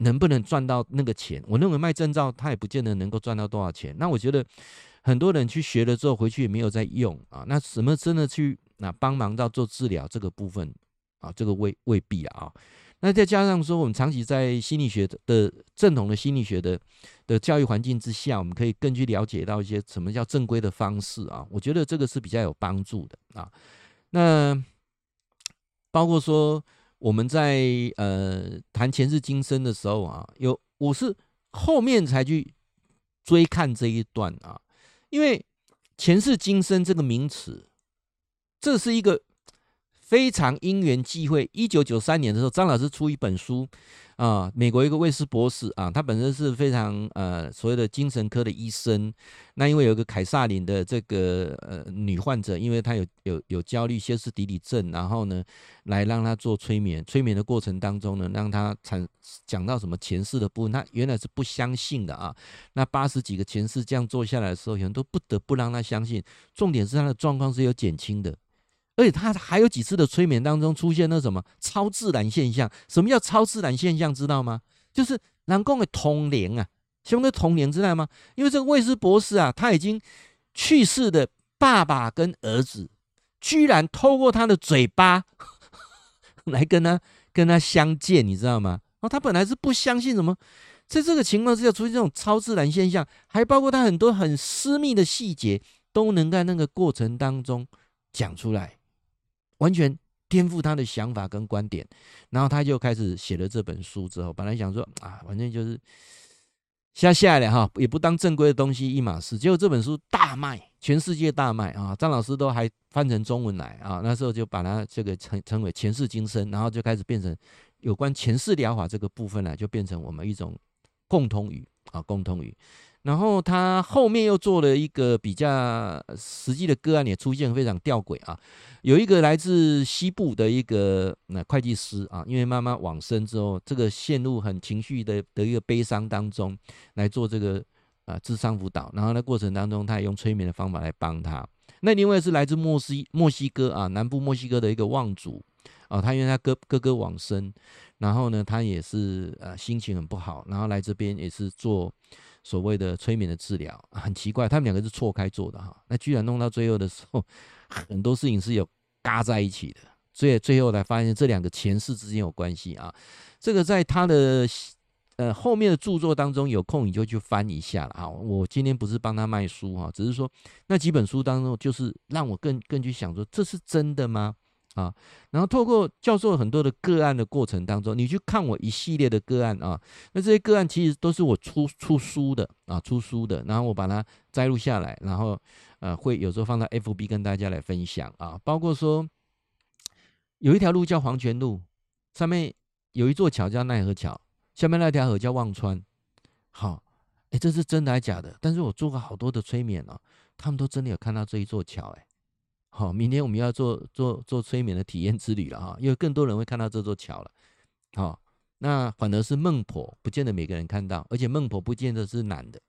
能不能赚到那个钱？我认为卖证照，他也不见得能够赚到多少钱。那我觉得很多人去学了之后回去也没有在用啊。那什么真的去那帮忙到做治疗这个部分啊？这个未未必啊。那再加上说，我们长期在心理学的正统的心理学的的教育环境之下，我们可以更去了解到一些什么叫正规的方式啊。我觉得这个是比较有帮助的啊。那包括说。我们在呃谈前世今生的时候啊，有我是后面才去追看这一段啊，因为前世今生这个名词，这是一个非常因缘际会。一九九三年的时候，张老师出一本书。啊，美国一个卫斯博士啊，他本身是非常呃所谓的精神科的医生。那因为有个凯撒琳的这个呃女患者，因为她有有有焦虑歇斯底里症，然后呢来让她做催眠。催眠的过程当中呢，让她产讲到什么前世的部分，她原来是不相信的啊。那八十几个前世这样做下来的时候，有人都不得不让她相信。重点是她的状况是有减轻的。而且他还有几次的催眠当中出现那什么超自然现象？什么叫超自然现象？知道吗？就是人工的通灵啊，兄弟通灵知道吗？因为这个卫斯博士啊，他已经去世的爸爸跟儿子，居然透过他的嘴巴 来跟他跟他相见，你知道吗？哦，他本来是不相信什么，在这个情况之下出现这种超自然现象，还包括他很多很私密的细节都能在那个过程当中讲出来。完全颠覆他的想法跟观点，然后他就开始写了这本书。之后本来想说啊，反正就是下下来哈，也不当正规的东西一码事。结果这本书大卖，全世界大卖啊！张老师都还翻成中文来啊。那时候就把它这个称称为前世今生，然后就开始变成有关前世疗法这个部分呢，就变成我们一种共通语啊，共通语。然后他后面又做了一个比较实际的个案，也出现非常吊诡啊。有一个来自西部的一个那会计师啊，因为妈妈往生之后，这个陷入很情绪的的一个悲伤当中，来做这个啊智商辅导。然后在过程当中，他也用催眠的方法来帮他。那另外是来自墨西墨西哥啊，南部墨西哥的一个望族啊，他因为他哥哥哥往生，然后呢，他也是呃心情很不好，然后来这边也是做。所谓的催眠的治疗很奇怪，他们两个是错开做的哈，那居然弄到最后的时候，很多事情是有嘎在一起的，所以最后才发现这两个前世之间有关系啊。这个在他的呃后面的著作当中，有空你就去翻一下了啊。我今天不是帮他卖书哈，只是说那几本书当中，就是让我更更去想说，这是真的吗？啊，然后透过教授很多的个案的过程当中，你去看我一系列的个案啊，那这些个案其实都是我出出书的啊，出书的，然后我把它摘录下来，然后呃会有时候放到 FB 跟大家来分享啊，包括说有一条路叫黄泉路，上面有一座桥叫奈何桥，下面那条河叫忘川，好，哎，这是真的还是假的？但是我做过好多的催眠哦，他们都真的有看到这一座桥，哎。好，明天我们要做做做催眠的体验之旅了哈，因为更多人会看到这座桥了。好，那反而是孟婆，不见得每个人看到，而且孟婆不见得是男的。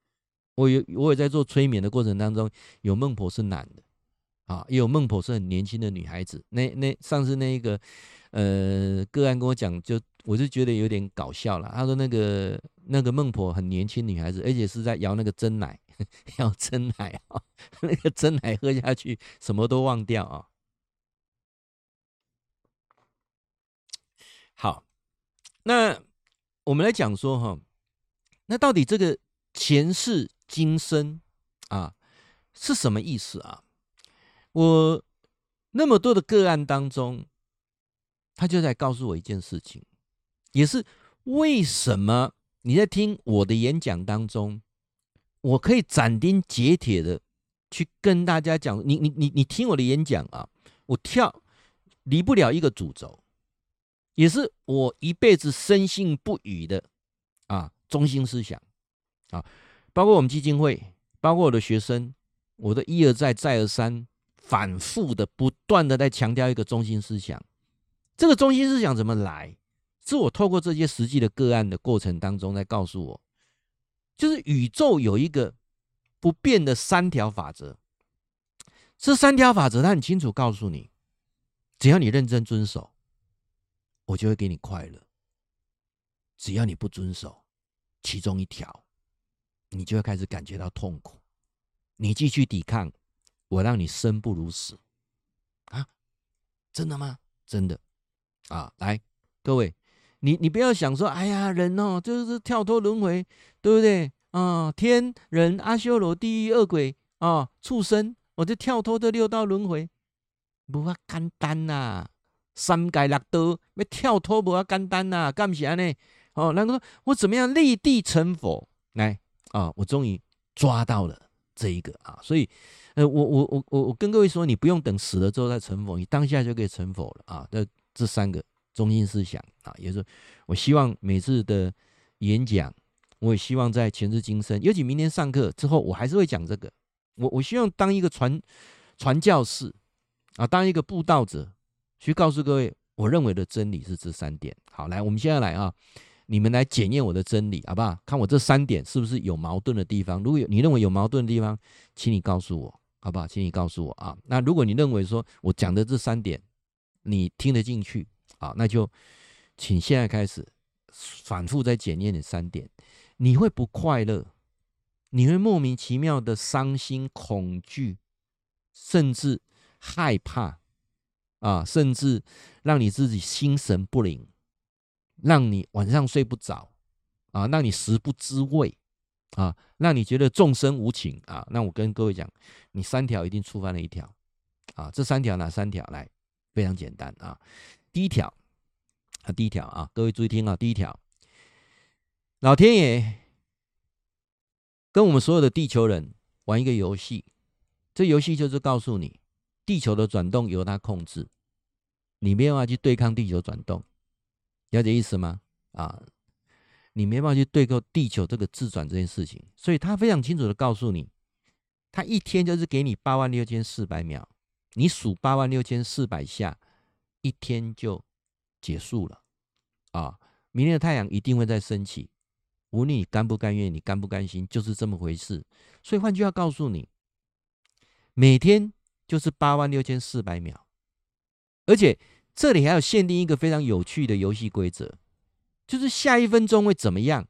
我有我也在做催眠的过程当中，有孟婆是男的。啊，也有孟婆是很年轻的女孩子。那那上次那一个呃个案跟我讲，就我就觉得有点搞笑了。他说那个那个孟婆很年轻女孩子，而且是在摇那个真奶，要真奶啊，那个真奶喝下去什么都忘掉啊。好，那我们来讲说哈，那到底这个前世今生啊是什么意思啊？我那么多的个案当中，他就在告诉我一件事情，也是为什么你在听我的演讲当中，我可以斩钉截铁的去跟大家讲，你你你你听我的演讲啊，我跳离不了一个主轴。也是我一辈子深信不疑的啊，中心思想啊，包括我们基金会，包括我的学生，我都一而再再而三反复的不断的在强调一个中心思想。这个中心思想怎么来？是我透过这些实际的个案的过程当中在告诉我，就是宇宙有一个不变的三条法则。这三条法则它很清楚告诉你，只要你认真遵守。我就会给你快乐。只要你不遵守其中一条，你就会开始感觉到痛苦。你继续抵抗，我让你生不如死。啊，真的吗？真的。啊，来，各位，你你不要想说，哎呀，人哦，就是跳脱轮回，对不对？啊，天人阿修罗地狱恶鬼啊，畜生，我就跳脱这六道轮回，不啊简单呐。三界六道要跳脱不啊简单呐，干啥呢？哦，然后说我怎么样立地成佛？来啊，我终于抓到了这一个啊，所以呃，我我我我我跟各位说，你不用等死了之后再成佛，你当下就可以成佛了啊。这这三个中心思想啊，也是我希望每次的演讲，我也希望在前世今生，尤其明天上课之后，我还是会讲这个。我我希望当一个传传教士啊，当一个布道者。去告诉各位，我认为的真理是这三点。好，来，我们现在来啊，你们来检验我的真理，好不好？看我这三点是不是有矛盾的地方？如果有你认为有矛盾的地方，请你告诉我，好不好？请你告诉我啊。那如果你认为说我讲的这三点你听得进去啊，那就请现在开始反复再检验你三点。你会不快乐，你会莫名其妙的伤心、恐惧，甚至害怕。啊，甚至让你自己心神不宁，让你晚上睡不着，啊，让你食不知味，啊，让你觉得众生无情啊。那我跟各位讲，你三条一定触犯了一条，啊，这三条哪三条？来，非常简单啊。第一条，啊，第一条啊，各位注意听啊，第一条，老天爷跟我们所有的地球人玩一个游戏，这游戏就是告诉你。地球的转动由它控制，你没办法去对抗地球转动，了解意思吗？啊，你没办法去对抗地球这个自转这件事情，所以他非常清楚的告诉你，他一天就是给你八万六千四百秒，你数八万六千四百下，一天就结束了。啊，明天的太阳一定会再升起，无论你甘不甘愿，你甘不甘心，就是这么回事。所以换句话告诉你，每天。就是八万六千四百秒，而且这里还有限定一个非常有趣的游戏规则，就是下一分钟会怎么样，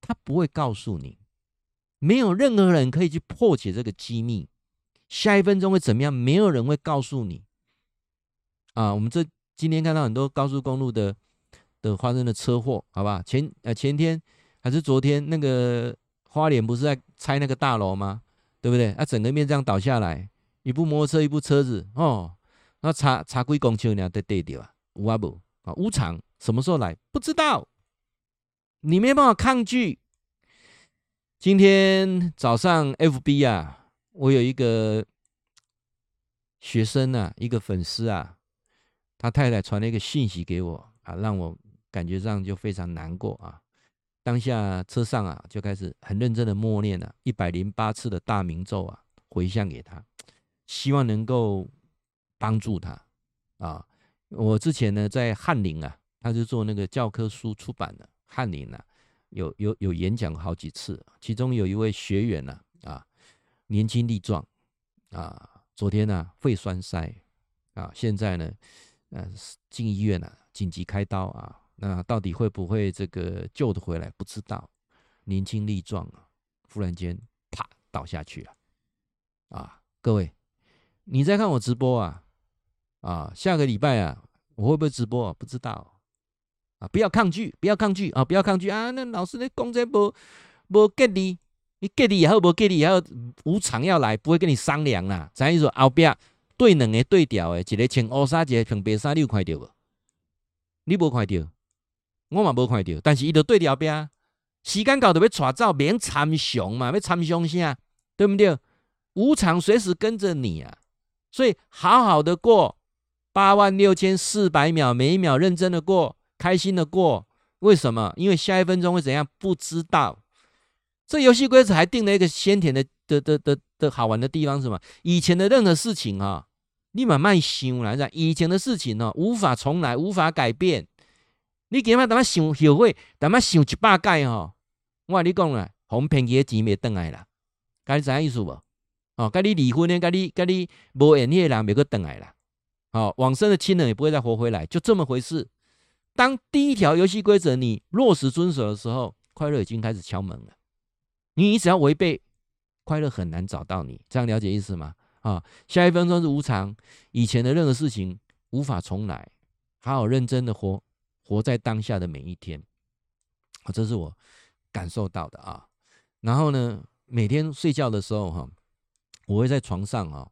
他不会告诉你，没有任何人可以去破解这个机密。下一分钟会怎么样，没有人会告诉你。啊，我们这今天看到很多高速公路的的发生的车祸，好吧？前呃前天还是昨天，那个花莲不是在拆那个大楼吗？对不对？啊整个面这样倒下来。一部摩托车，一部车子，哦，那查查归公尺，你要得对掉啊？有啊不？啊，无常什么时候来？不知道，你没办法抗拒。今天早上，FB 啊，我有一个学生啊，一个粉丝啊，他太太传了一个信息给我啊，让我感觉上就非常难过啊。当下车上啊，就开始很认真的默念了一百零八次的大明咒啊，回向给他。希望能够帮助他啊！我之前呢在翰林啊，他是做那个教科书出版的翰林啊，有有有演讲好几次。其中有一位学员呢啊，年轻力壮啊，昨天呢、啊、肺栓塞啊，现在呢呃进医院了、啊，紧急开刀啊，那到底会不会这个救得回来？不知道，年轻力壮啊，忽然间啪倒下去了啊！各位，你在看我直播啊啊，下个礼拜啊，我会不会直播？不知道啊，不要抗拒，不要抗拒啊，不要抗拒啊！那老师你讲这无无吉利。你给你以后不给你以后无偿要来，不会跟你商量啦。咱一说后边对两个对调的，一个穿乌纱，一个穿白纱，你有看到无？你无看到，我嘛无看到。但是伊就对调边，时间到就要带走，免参详嘛，要参详啥？对不对？无常随时跟着你啊，所以好好的过八万六千四百秒，每一秒认真的过，开心的过。为什么？因为下一分钟会怎样？不知道。这游戏规则还定了一个鲜甜的的的的的好玩的地方，是什么？以前的任何事情啊，你慢慢想来着。以前的事情呢，无法重来，无法改变。你今嘛等下想后悔，他妈想一百届哈。我跟你讲了，红骗去的钱没回来了，该你知影意思不？哦，该你离婚的，该你该你无缘的人没个回来了。哦，往生的亲人也不会再活回来，就这么回事。当第一条游戏规则你落实遵守的时候，快乐已经开始敲门了。你只要违背，快乐很难找到你。这样了解意思吗？啊，下一分钟是无常，以前的任何事情无法重来。好好认真的活，活在当下的每一天。啊，这是我感受到的啊。然后呢，每天睡觉的时候哈，我会在床上啊，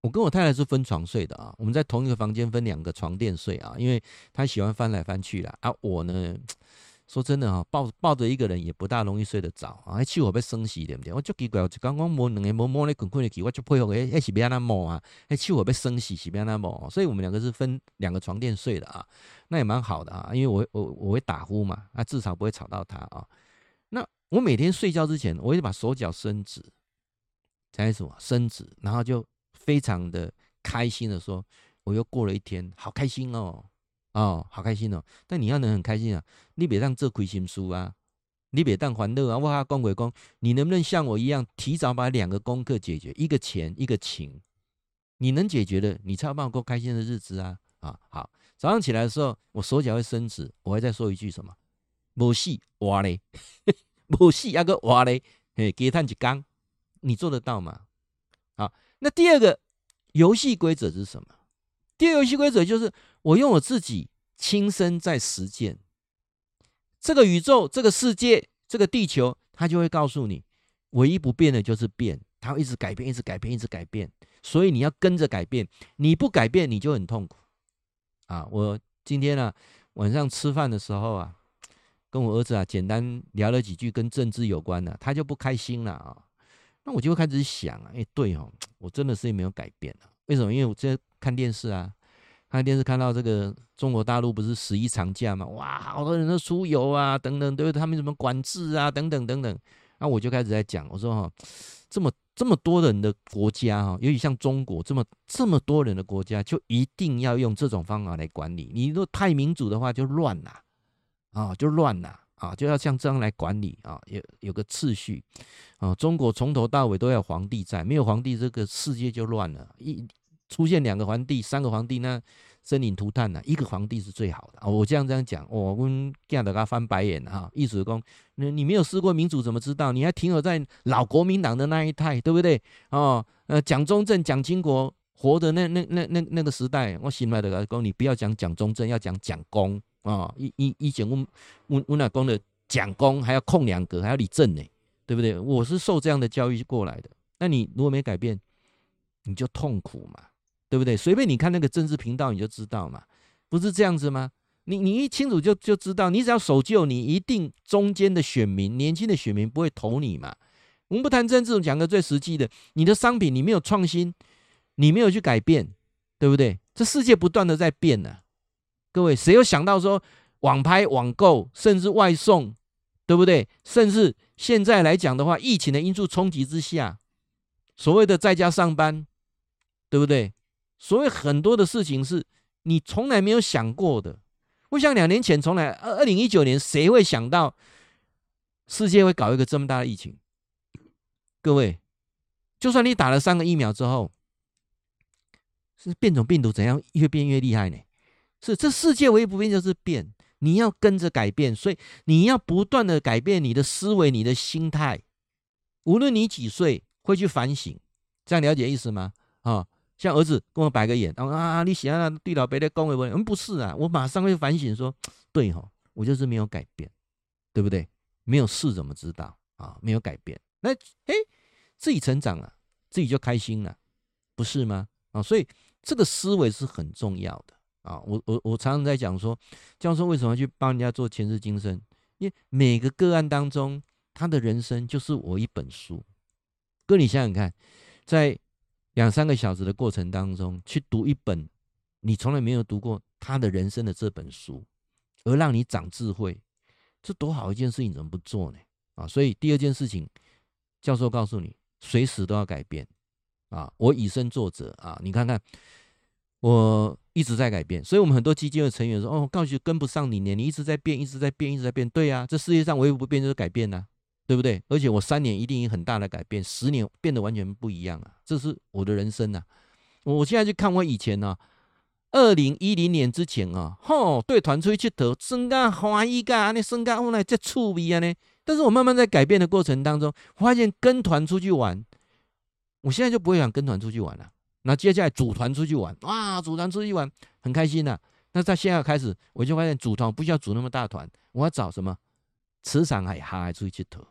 我跟我太太是分床睡的啊。我们在同一个房间分两个床垫睡啊，因为她喜欢翻来翻去啦。啊，我呢。说真的哈，抱抱着一个人也不大容易睡得着啊！气我被生死对不对？我就奇怪，我就刚刚摸两个摸摸咧，滚滚的去，我就配合诶，还是别那摸啊！还气我被生死是别那摸，所以我们两个是分两个床垫睡的啊，那也蛮好的啊，因为我我我会打呼嘛，啊，至少不会吵到他啊。那我每天睡觉之前，我会把手脚伸直，才什么伸直，然后就非常的开心的说，我又过了一天，好开心哦。哦，好开心哦！但你要能很开心啊，你别让这亏心书啊，你别当欢乐啊。我讲讲归讲，你能不能像我一样，提早把两个功课解决，一个钱，一个情？你能解决的，你才有办法过开心的日子啊！啊，好，早上起来的时候，我手脚会伸直，我会再说一句什么？没事，活咧，没事，那个活咧，嘿，给他一缸，你做得到吗？好，那第二个游戏规则是什么？第二游戏规则就是。我用我自己亲身在实践，这个宇宙、这个世界、这个地球，它就会告诉你，唯一不变的就是变，它会一直改变、一直改变、一直改变。所以你要跟着改变，你不改变你就很痛苦啊！我今天啊晚上吃饭的时候啊，跟我儿子啊简单聊了几句跟政治有关的，他就不开心了啊。那我就开始想啊，哎，对哦，我真的是没有改变啊。为什么？因为我在看电视啊。看电视看到这个中国大陆不是十一长假嘛？哇，好多人都出游啊，等等，对不对？他们怎么管制啊？等等等等。那我就开始在讲，我说哈，这么这么多人的国家哈，尤其像中国这么这么多人的国家，就一定要用这种方法来管理。你若太民主的话，就乱了啊，就乱了啊，就要像这样来管理啊，有有个次序啊。中国从头到尾都要皇帝在，没有皇帝，这个世界就乱了。一出现两个皇帝、三个皇帝，那生灵涂炭呐！一个皇帝是最好的啊！我这样这样讲，我跟盖德他翻白眼哈，意思是说，那你没有试过民主怎么知道？你还停留在老国民党的那一派，对不对？哦，呃，蒋中正、蒋经国活的那那那那那个时代，我新来的讲，你不要讲蒋中正，要讲蒋公啊！以以以前我我我老公的蒋公还要空两格，还要理政呢，对不对？我是受这样的教育过来的。那你如果没改变，你就痛苦嘛。对不对？随便你看那个政治频道，你就知道嘛，不是这样子吗？你你一清楚就就知道，你只要守旧，你一定中间的选民、年轻的选民不会投你嘛。我们不谈政治，讲个最实际的，你的商品你没有创新，你没有去改变，对不对？这世界不断的在变呢、各位，谁有想到说网拍、网购，甚至外送，对不对？甚至现在来讲的话，疫情的因素冲击之下，所谓的在家上班，对不对？所以很多的事情是你从来没有想过的。我想两年前，从来二二零一九年，谁会想到世界会搞一个这么大的疫情？各位，就算你打了三个疫苗之后，是变种病毒怎样越变越厉害呢？是这世界唯一不变就是变，你要跟着改变，所以你要不断的改变你的思维、你的心态。无论你几岁，会去反省，这样了解意思吗？啊，像儿子跟我摆个眼，啊，你想要对老伯的讲的问题，嗯，不是啊，我马上会反省说，对哈，我就是没有改变，对不对？没有试怎么知道啊？没有改变，那哎，自己成长了，自己就开心了，不是吗？啊，所以。这个思维是很重要的啊！我我我常常在讲说，教授为什么要去帮人家做前世今生？因为每个个案当中，他的人生就是我一本书。哥，你想想看，在两三个小时的过程当中，去读一本你从来没有读过他的人生的这本书，而让你长智慧，这多好一件事情，怎么不做呢？啊！所以第二件事情，教授告诉你，随时都要改变。啊，我以身作则啊！你看看，我一直在改变，所以我们很多基金会成员说：“哦，告诉跟不上你呢，你一直在变，一直在变，一直在变。”对呀，这世界上唯一不变就是改变呐，对不对？而且我三年一定有很大的改变，十年变得完全不一样啊！这是我的人生呐。我现在去看我以前呢，二零一零年之前啊，吼，对团出去佚佗，生个欢喜噶，那生个后来这趣味啊呢。但是我慢慢在改变的过程当中，发现跟团出去玩。我现在就不会想跟团出去玩了。那接下来组团出去玩，哇，组团出去玩很开心呐。那在现在开始，我就发现组团不需要组那么大团，我要找什么磁场海哈出去投。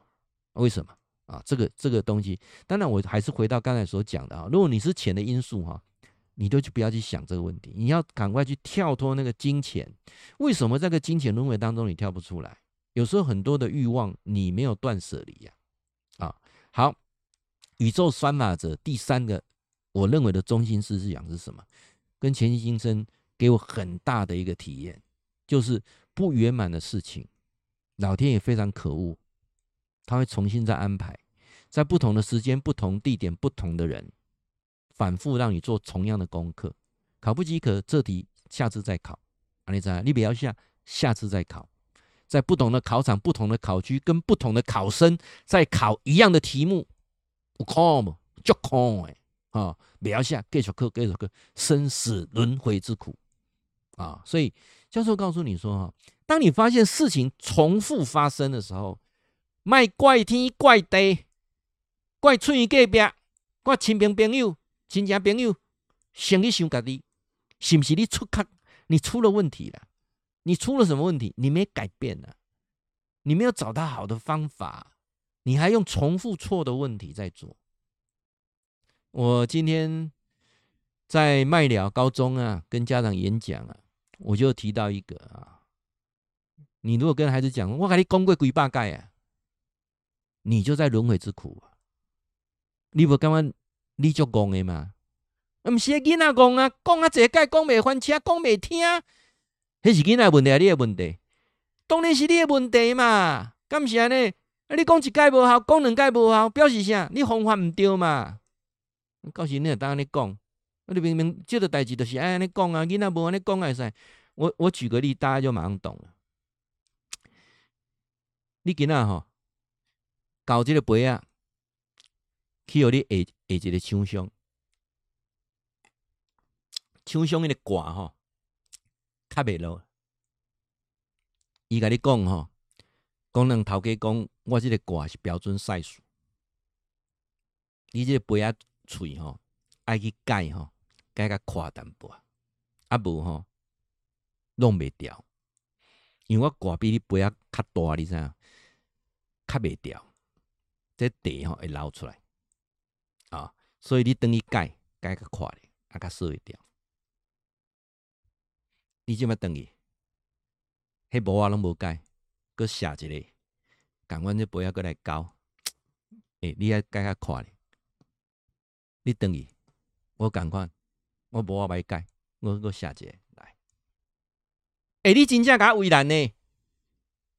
为什么啊？这个这个东西，当然我还是回到刚才所讲的啊。如果你是钱的因素哈，你都就不要去想这个问题，你要赶快去跳脱那个金钱。为什么这个金钱轮回当中你跳不出来？有时候很多的欲望你没有断舍离呀。啊，好。宇宙三法则第三个，我认为的中心思想是什么？跟前世今生给我很大的一个体验，就是不圆满的事情，老天爷非常可恶，他会重新再安排，在不同的时间、不同地点、不同的人，反复让你做同样的功课，考不及格，这题下次再考。啊，你你不要下，下次再考，在不同的考场、不同的考区，跟不同的考生在考一样的题目。不空嘛，就空哎啊！不要下继续课，继续课，生死轮回之苦啊！所以教授告诉你说哈，当你发现事情重复发生的时候，卖怪天怪地，怪村隔壁，怪亲朋朋友、亲戚朋友，想一想家己，是不是你出卡？你出了问题了？你出了什么问题？你没改变呢？你没有找到好的方法？你还用重复错的问题在做。我今天在麦寮高中啊，跟家长演讲啊，我就提到一个啊，你如果跟孩子讲，我跟你讲过几百届啊，你就在轮回之苦啊。你不感觉你就讲的吗？毋是囡仔讲啊，讲啊，这届讲袂翻车，讲袂听，那是囡仔问题，啊你的问题，当然是你的问题嘛，敢是安尼？啊！你讲一届无效，讲两届无效，表示啥？你方法毋对嘛？到时你也当安尼讲，啊！你明明即个代志就是爱安尼讲啊，囡仔无安尼讲会使。我我举个例，大家就马上懂了。你囡仔吼，搞这个杯啊，去互你下下一个厂商，厂商迄个挂吼，卡袂落，伊甲你讲吼。讲人头家讲，我这个挂是标准 size，你这个杯仔喙吼，爱去改吼，改较宽淡薄，啊无吼弄袂掉，因为我挂比你杯仔较大，你知影？较袂掉，这底吼会流出来，啊，所以你等于改改较宽咧，啊较少会掉，你即么等于？迄无我拢无改。搁写一个，共阮这杯仔搁来交。诶、欸，你爱改较快咧，你等伊，我赶快，我无我歹改，我搁写一个来。诶、欸，你真正甲我为难呢？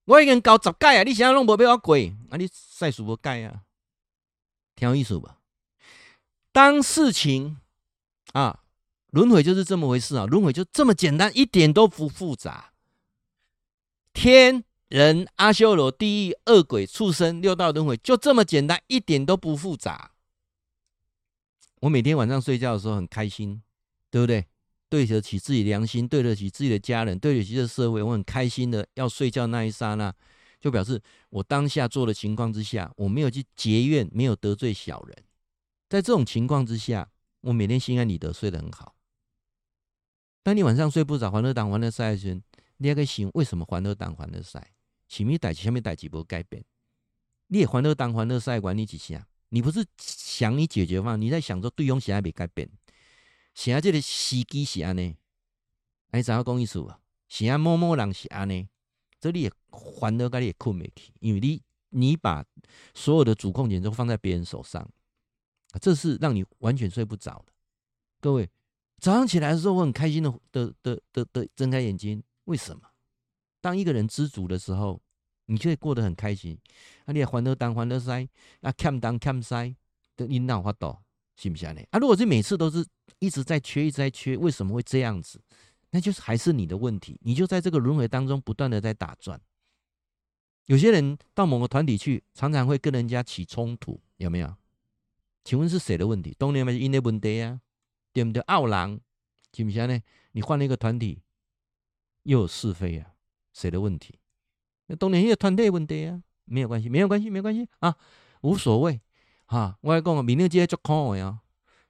我已经交十届啊，你现在拢无要我过，啊，你赛数无改啊？听有意思吧？当事情啊，轮回就是这么回事啊，轮回就这么简单，一点都不复杂。天。人、阿修罗、地狱、恶鬼、畜生、六道轮回，就这么简单，一点都不复杂。我每天晚上睡觉的时候很开心，对不对？对得起自己良心，对得起自己的家人，对得起这社会，我很开心的要睡觉那一刹那，就表示我当下做的情况之下，我没有去结怨，没有得罪小人。在这种情况之下，我每天心安理得，睡得很好。当你晚上睡不着，烦恼当烦恼塞的时候，你还可以想，为什么烦恼当烦恼塞？什么代志，什么代志无改变？你也烦恼当烦恼塞，管你几下？你不是想你解决方案，你在想说对方现在没改变。现在这个时机是安尼，哎，怎样讲意思啊？现在某某人是安尼，这里烦恼，你也困不去，因为你你把所有的主控权都放在别人手上，这是让你完全睡不着的。各位，早上起来的时候，我很开心的的的的的睁开眼睛，为什么？当一个人知足的时候，你就会过得很开心。啊，你烦恼当烦恼塞，啊，欠当欠塞，都你脑发抖？信不信呢？啊，如果是每次都是一直在缺，一直在缺，为什么会这样子？那就是还是你的问题，你就在这个轮回当中不断的在打转。有些人到某个团体去，常常会跟人家起冲突，有没有？请问是谁的问题？当然嘛是因的问题啊，对不对？傲狼，信不是呢？你换了一个团体，又有是非啊，谁的问题？那当然是团队问题啊，没有关系，没有关系，没有关系啊，无所谓。哈，我来讲啊，明天这个足苦的哦，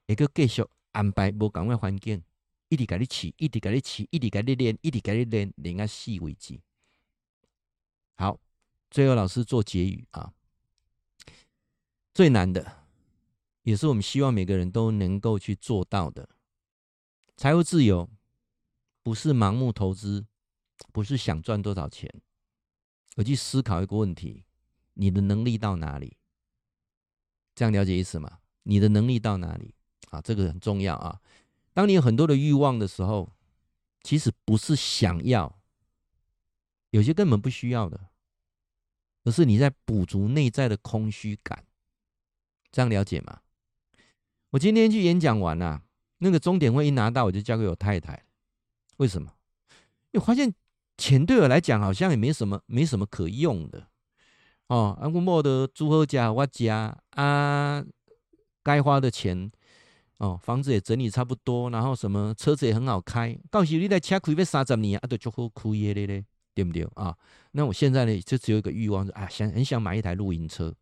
会阁继续安排无同的环境，一直甲你饲，一直甲你饲，一直甲你练，一直甲你练，练到死为止。好，最后老师做结语啊，最难的，也是我们希望每个人都能够去做到的，财务自由，不是盲目投资，不是想赚多少钱，而去思考一个问题：你的能力到哪里？这样了解意思吗？你的能力到哪里啊？这个很重要啊。当你有很多的欲望的时候，其实不是想要，有些根本不需要的，而是你在补足内在的空虚感。这样了解吗？我今天去演讲完了，那个钟点会一拿到，我就交给我太太。为什么？因为发现钱对我来讲好像也没什么，没什么可用的。哦，啊，我莫的租好家，我家啊，该花的钱，哦，房子也整理差不多，然后什么车子也很好开。到时你在车开要三十年啊，都足好开的咧咧，对不对啊？那我现在呢，就只有一个欲望，啊，想很想买一台露营车。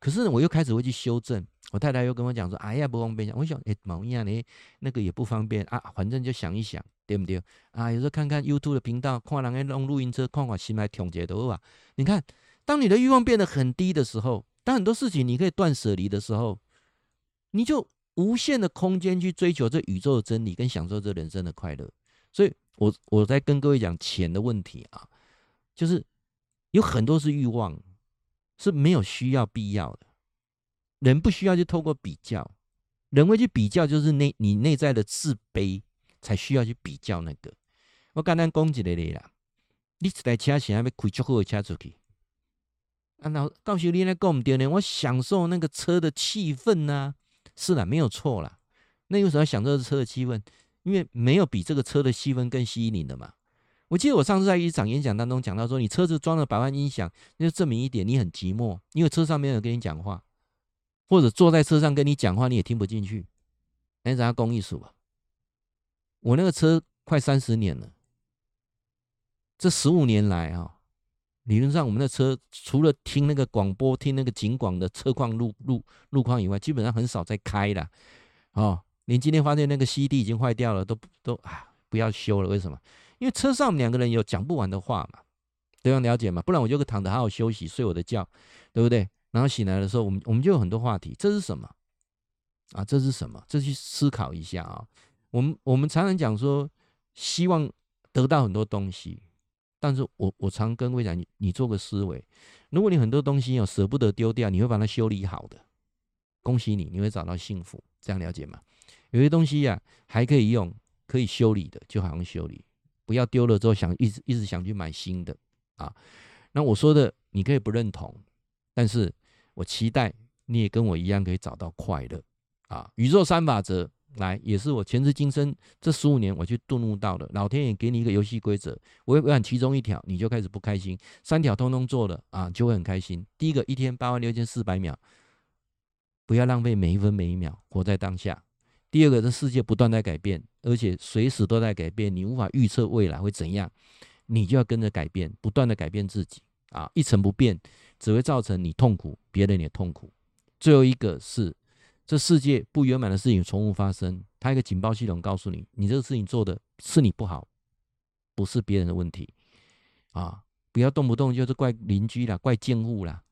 可是我又开始会去修正，我太太又跟我讲说，哎呀，不方便。我想，哎，某一样呢，那个也不方便啊，反正就想一想，对不对？啊，有时候看看 YouTube 的频道，看人家弄露营车，看看新买调节的好啊你看。当你的欲望变得很低的时候，当很多事情你可以断舍离的时候，你就无限的空间去追求这宇宙的真理，跟享受这人生的快乐。所以我，我在跟各位讲钱的问题啊，就是有很多是欲望，是没有需要必要的。人不需要去透过比较，人会去比较，就是内你内在的自卑才需要去比较那个。我刚刚讲一个例啦，你这台车现在要开足好的车出去。啊，那告诉你那讲唔对呢，我享受那个车的气氛呐、是啦，没有错啦。那为什么要享受车的气氛？因为没有比这个车的气氛更吸引你的嘛。我记得我上次在一场演讲当中讲到说，你车子装了百万音响，那就证明一点，你很寂寞，因为车上没有人跟你讲话，或者坐在车上跟你讲话，你也听不进去。哎，咱家公益数吧，我那个车快三十年了，这十五年来啊。理论上，我们的车除了听那个广播、听那个警广的车况路路路况以外，基本上很少在开了。哦，你今天发现那个 CD 已经坏掉了，都都啊不要修了。为什么？因为车上两个人有讲不完的话嘛，对方了解嘛？不然我就会躺着好好休息，睡我的觉，对不对？然后醒来的时候，我们我们就有很多话题。这是什么？啊，这是什么？这去思考一下啊。我们我们常常讲说，希望得到很多东西。但是我我常跟各位讲，你你做个思维，如果你很多东西哦舍不得丢掉，你会把它修理好的，恭喜你，你会找到幸福，这样了解吗？有些东西呀、啊、还可以用，可以修理的，就好像修理，不要丢了之后想一直一直想去买新的啊。那我说的你可以不认同，但是我期待你也跟我一样可以找到快乐啊。宇宙三法则。来，也是我前世今生这十五年我去顿悟到的。老天爷给你一个游戏规则，我会按其中一条，你就开始不开心；三条通通做了啊，就会很开心。第一个，一天八万六千四百秒，不要浪费每一分每一秒，活在当下；第二个，这世界不断在改变，而且随时都在改变，你无法预测未来会怎样，你就要跟着改变，不断的改变自己啊！一成不变，只会造成你痛苦，别人也痛苦。最后一个是，这世界不圆满的事情重复发生，它一个警报系统告诉你，你这个事情做的是你不好，不是别人的问题啊！不要动不动就是怪邻居啦，怪建物啦，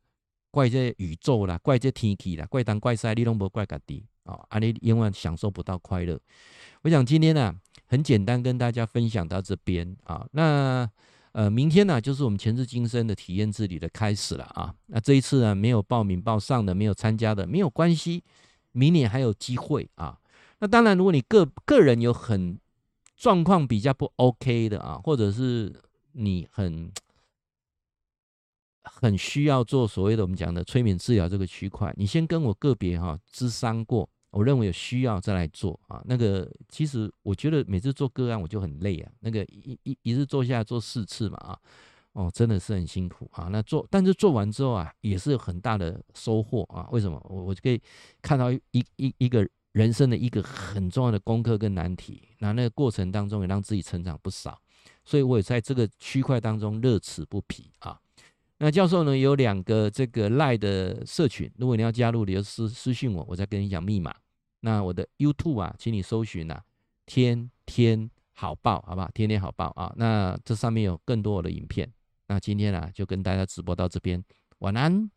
怪这宇宙啦，怪这天气啦，怪东怪西，你都不怪家己。啊，啊你永远享受不到快乐。我想今天呢、啊，很简单跟大家分享到这边啊。那呃，明天呢、啊，就是我们前世今生的体验之旅的开始了啊。那这一次呢，没有报名报上的，没有参加的，没有关系，明年还有机会啊。那当然，如果你个个人有很状况比较不 OK 的啊，或者是你很。很需要做所谓的我们讲的催眠治疗这个区块，你先跟我个别哈咨商过，我认为有需要再来做啊。那个其实我觉得每次做个案我就很累啊，那个一一一次做下来做四次嘛啊，哦真的是很辛苦啊。那做但是做完之后啊，也是有很大的收获啊。为什么？我我就可以看到一一一个人生的一个很重要的功课跟难题，那那个过程当中也让自己成长不少，所以我也在这个区块当中乐此不疲啊。那教授呢，有两个这个赖的社群，如果你要加入，你就私私信我，我再跟你讲密码。那我的 YouTube 啊，请你搜寻啊，天天好报，好不好？天天好报啊。那这上面有更多我的影片。那今天啊，就跟大家直播到这边，晚安。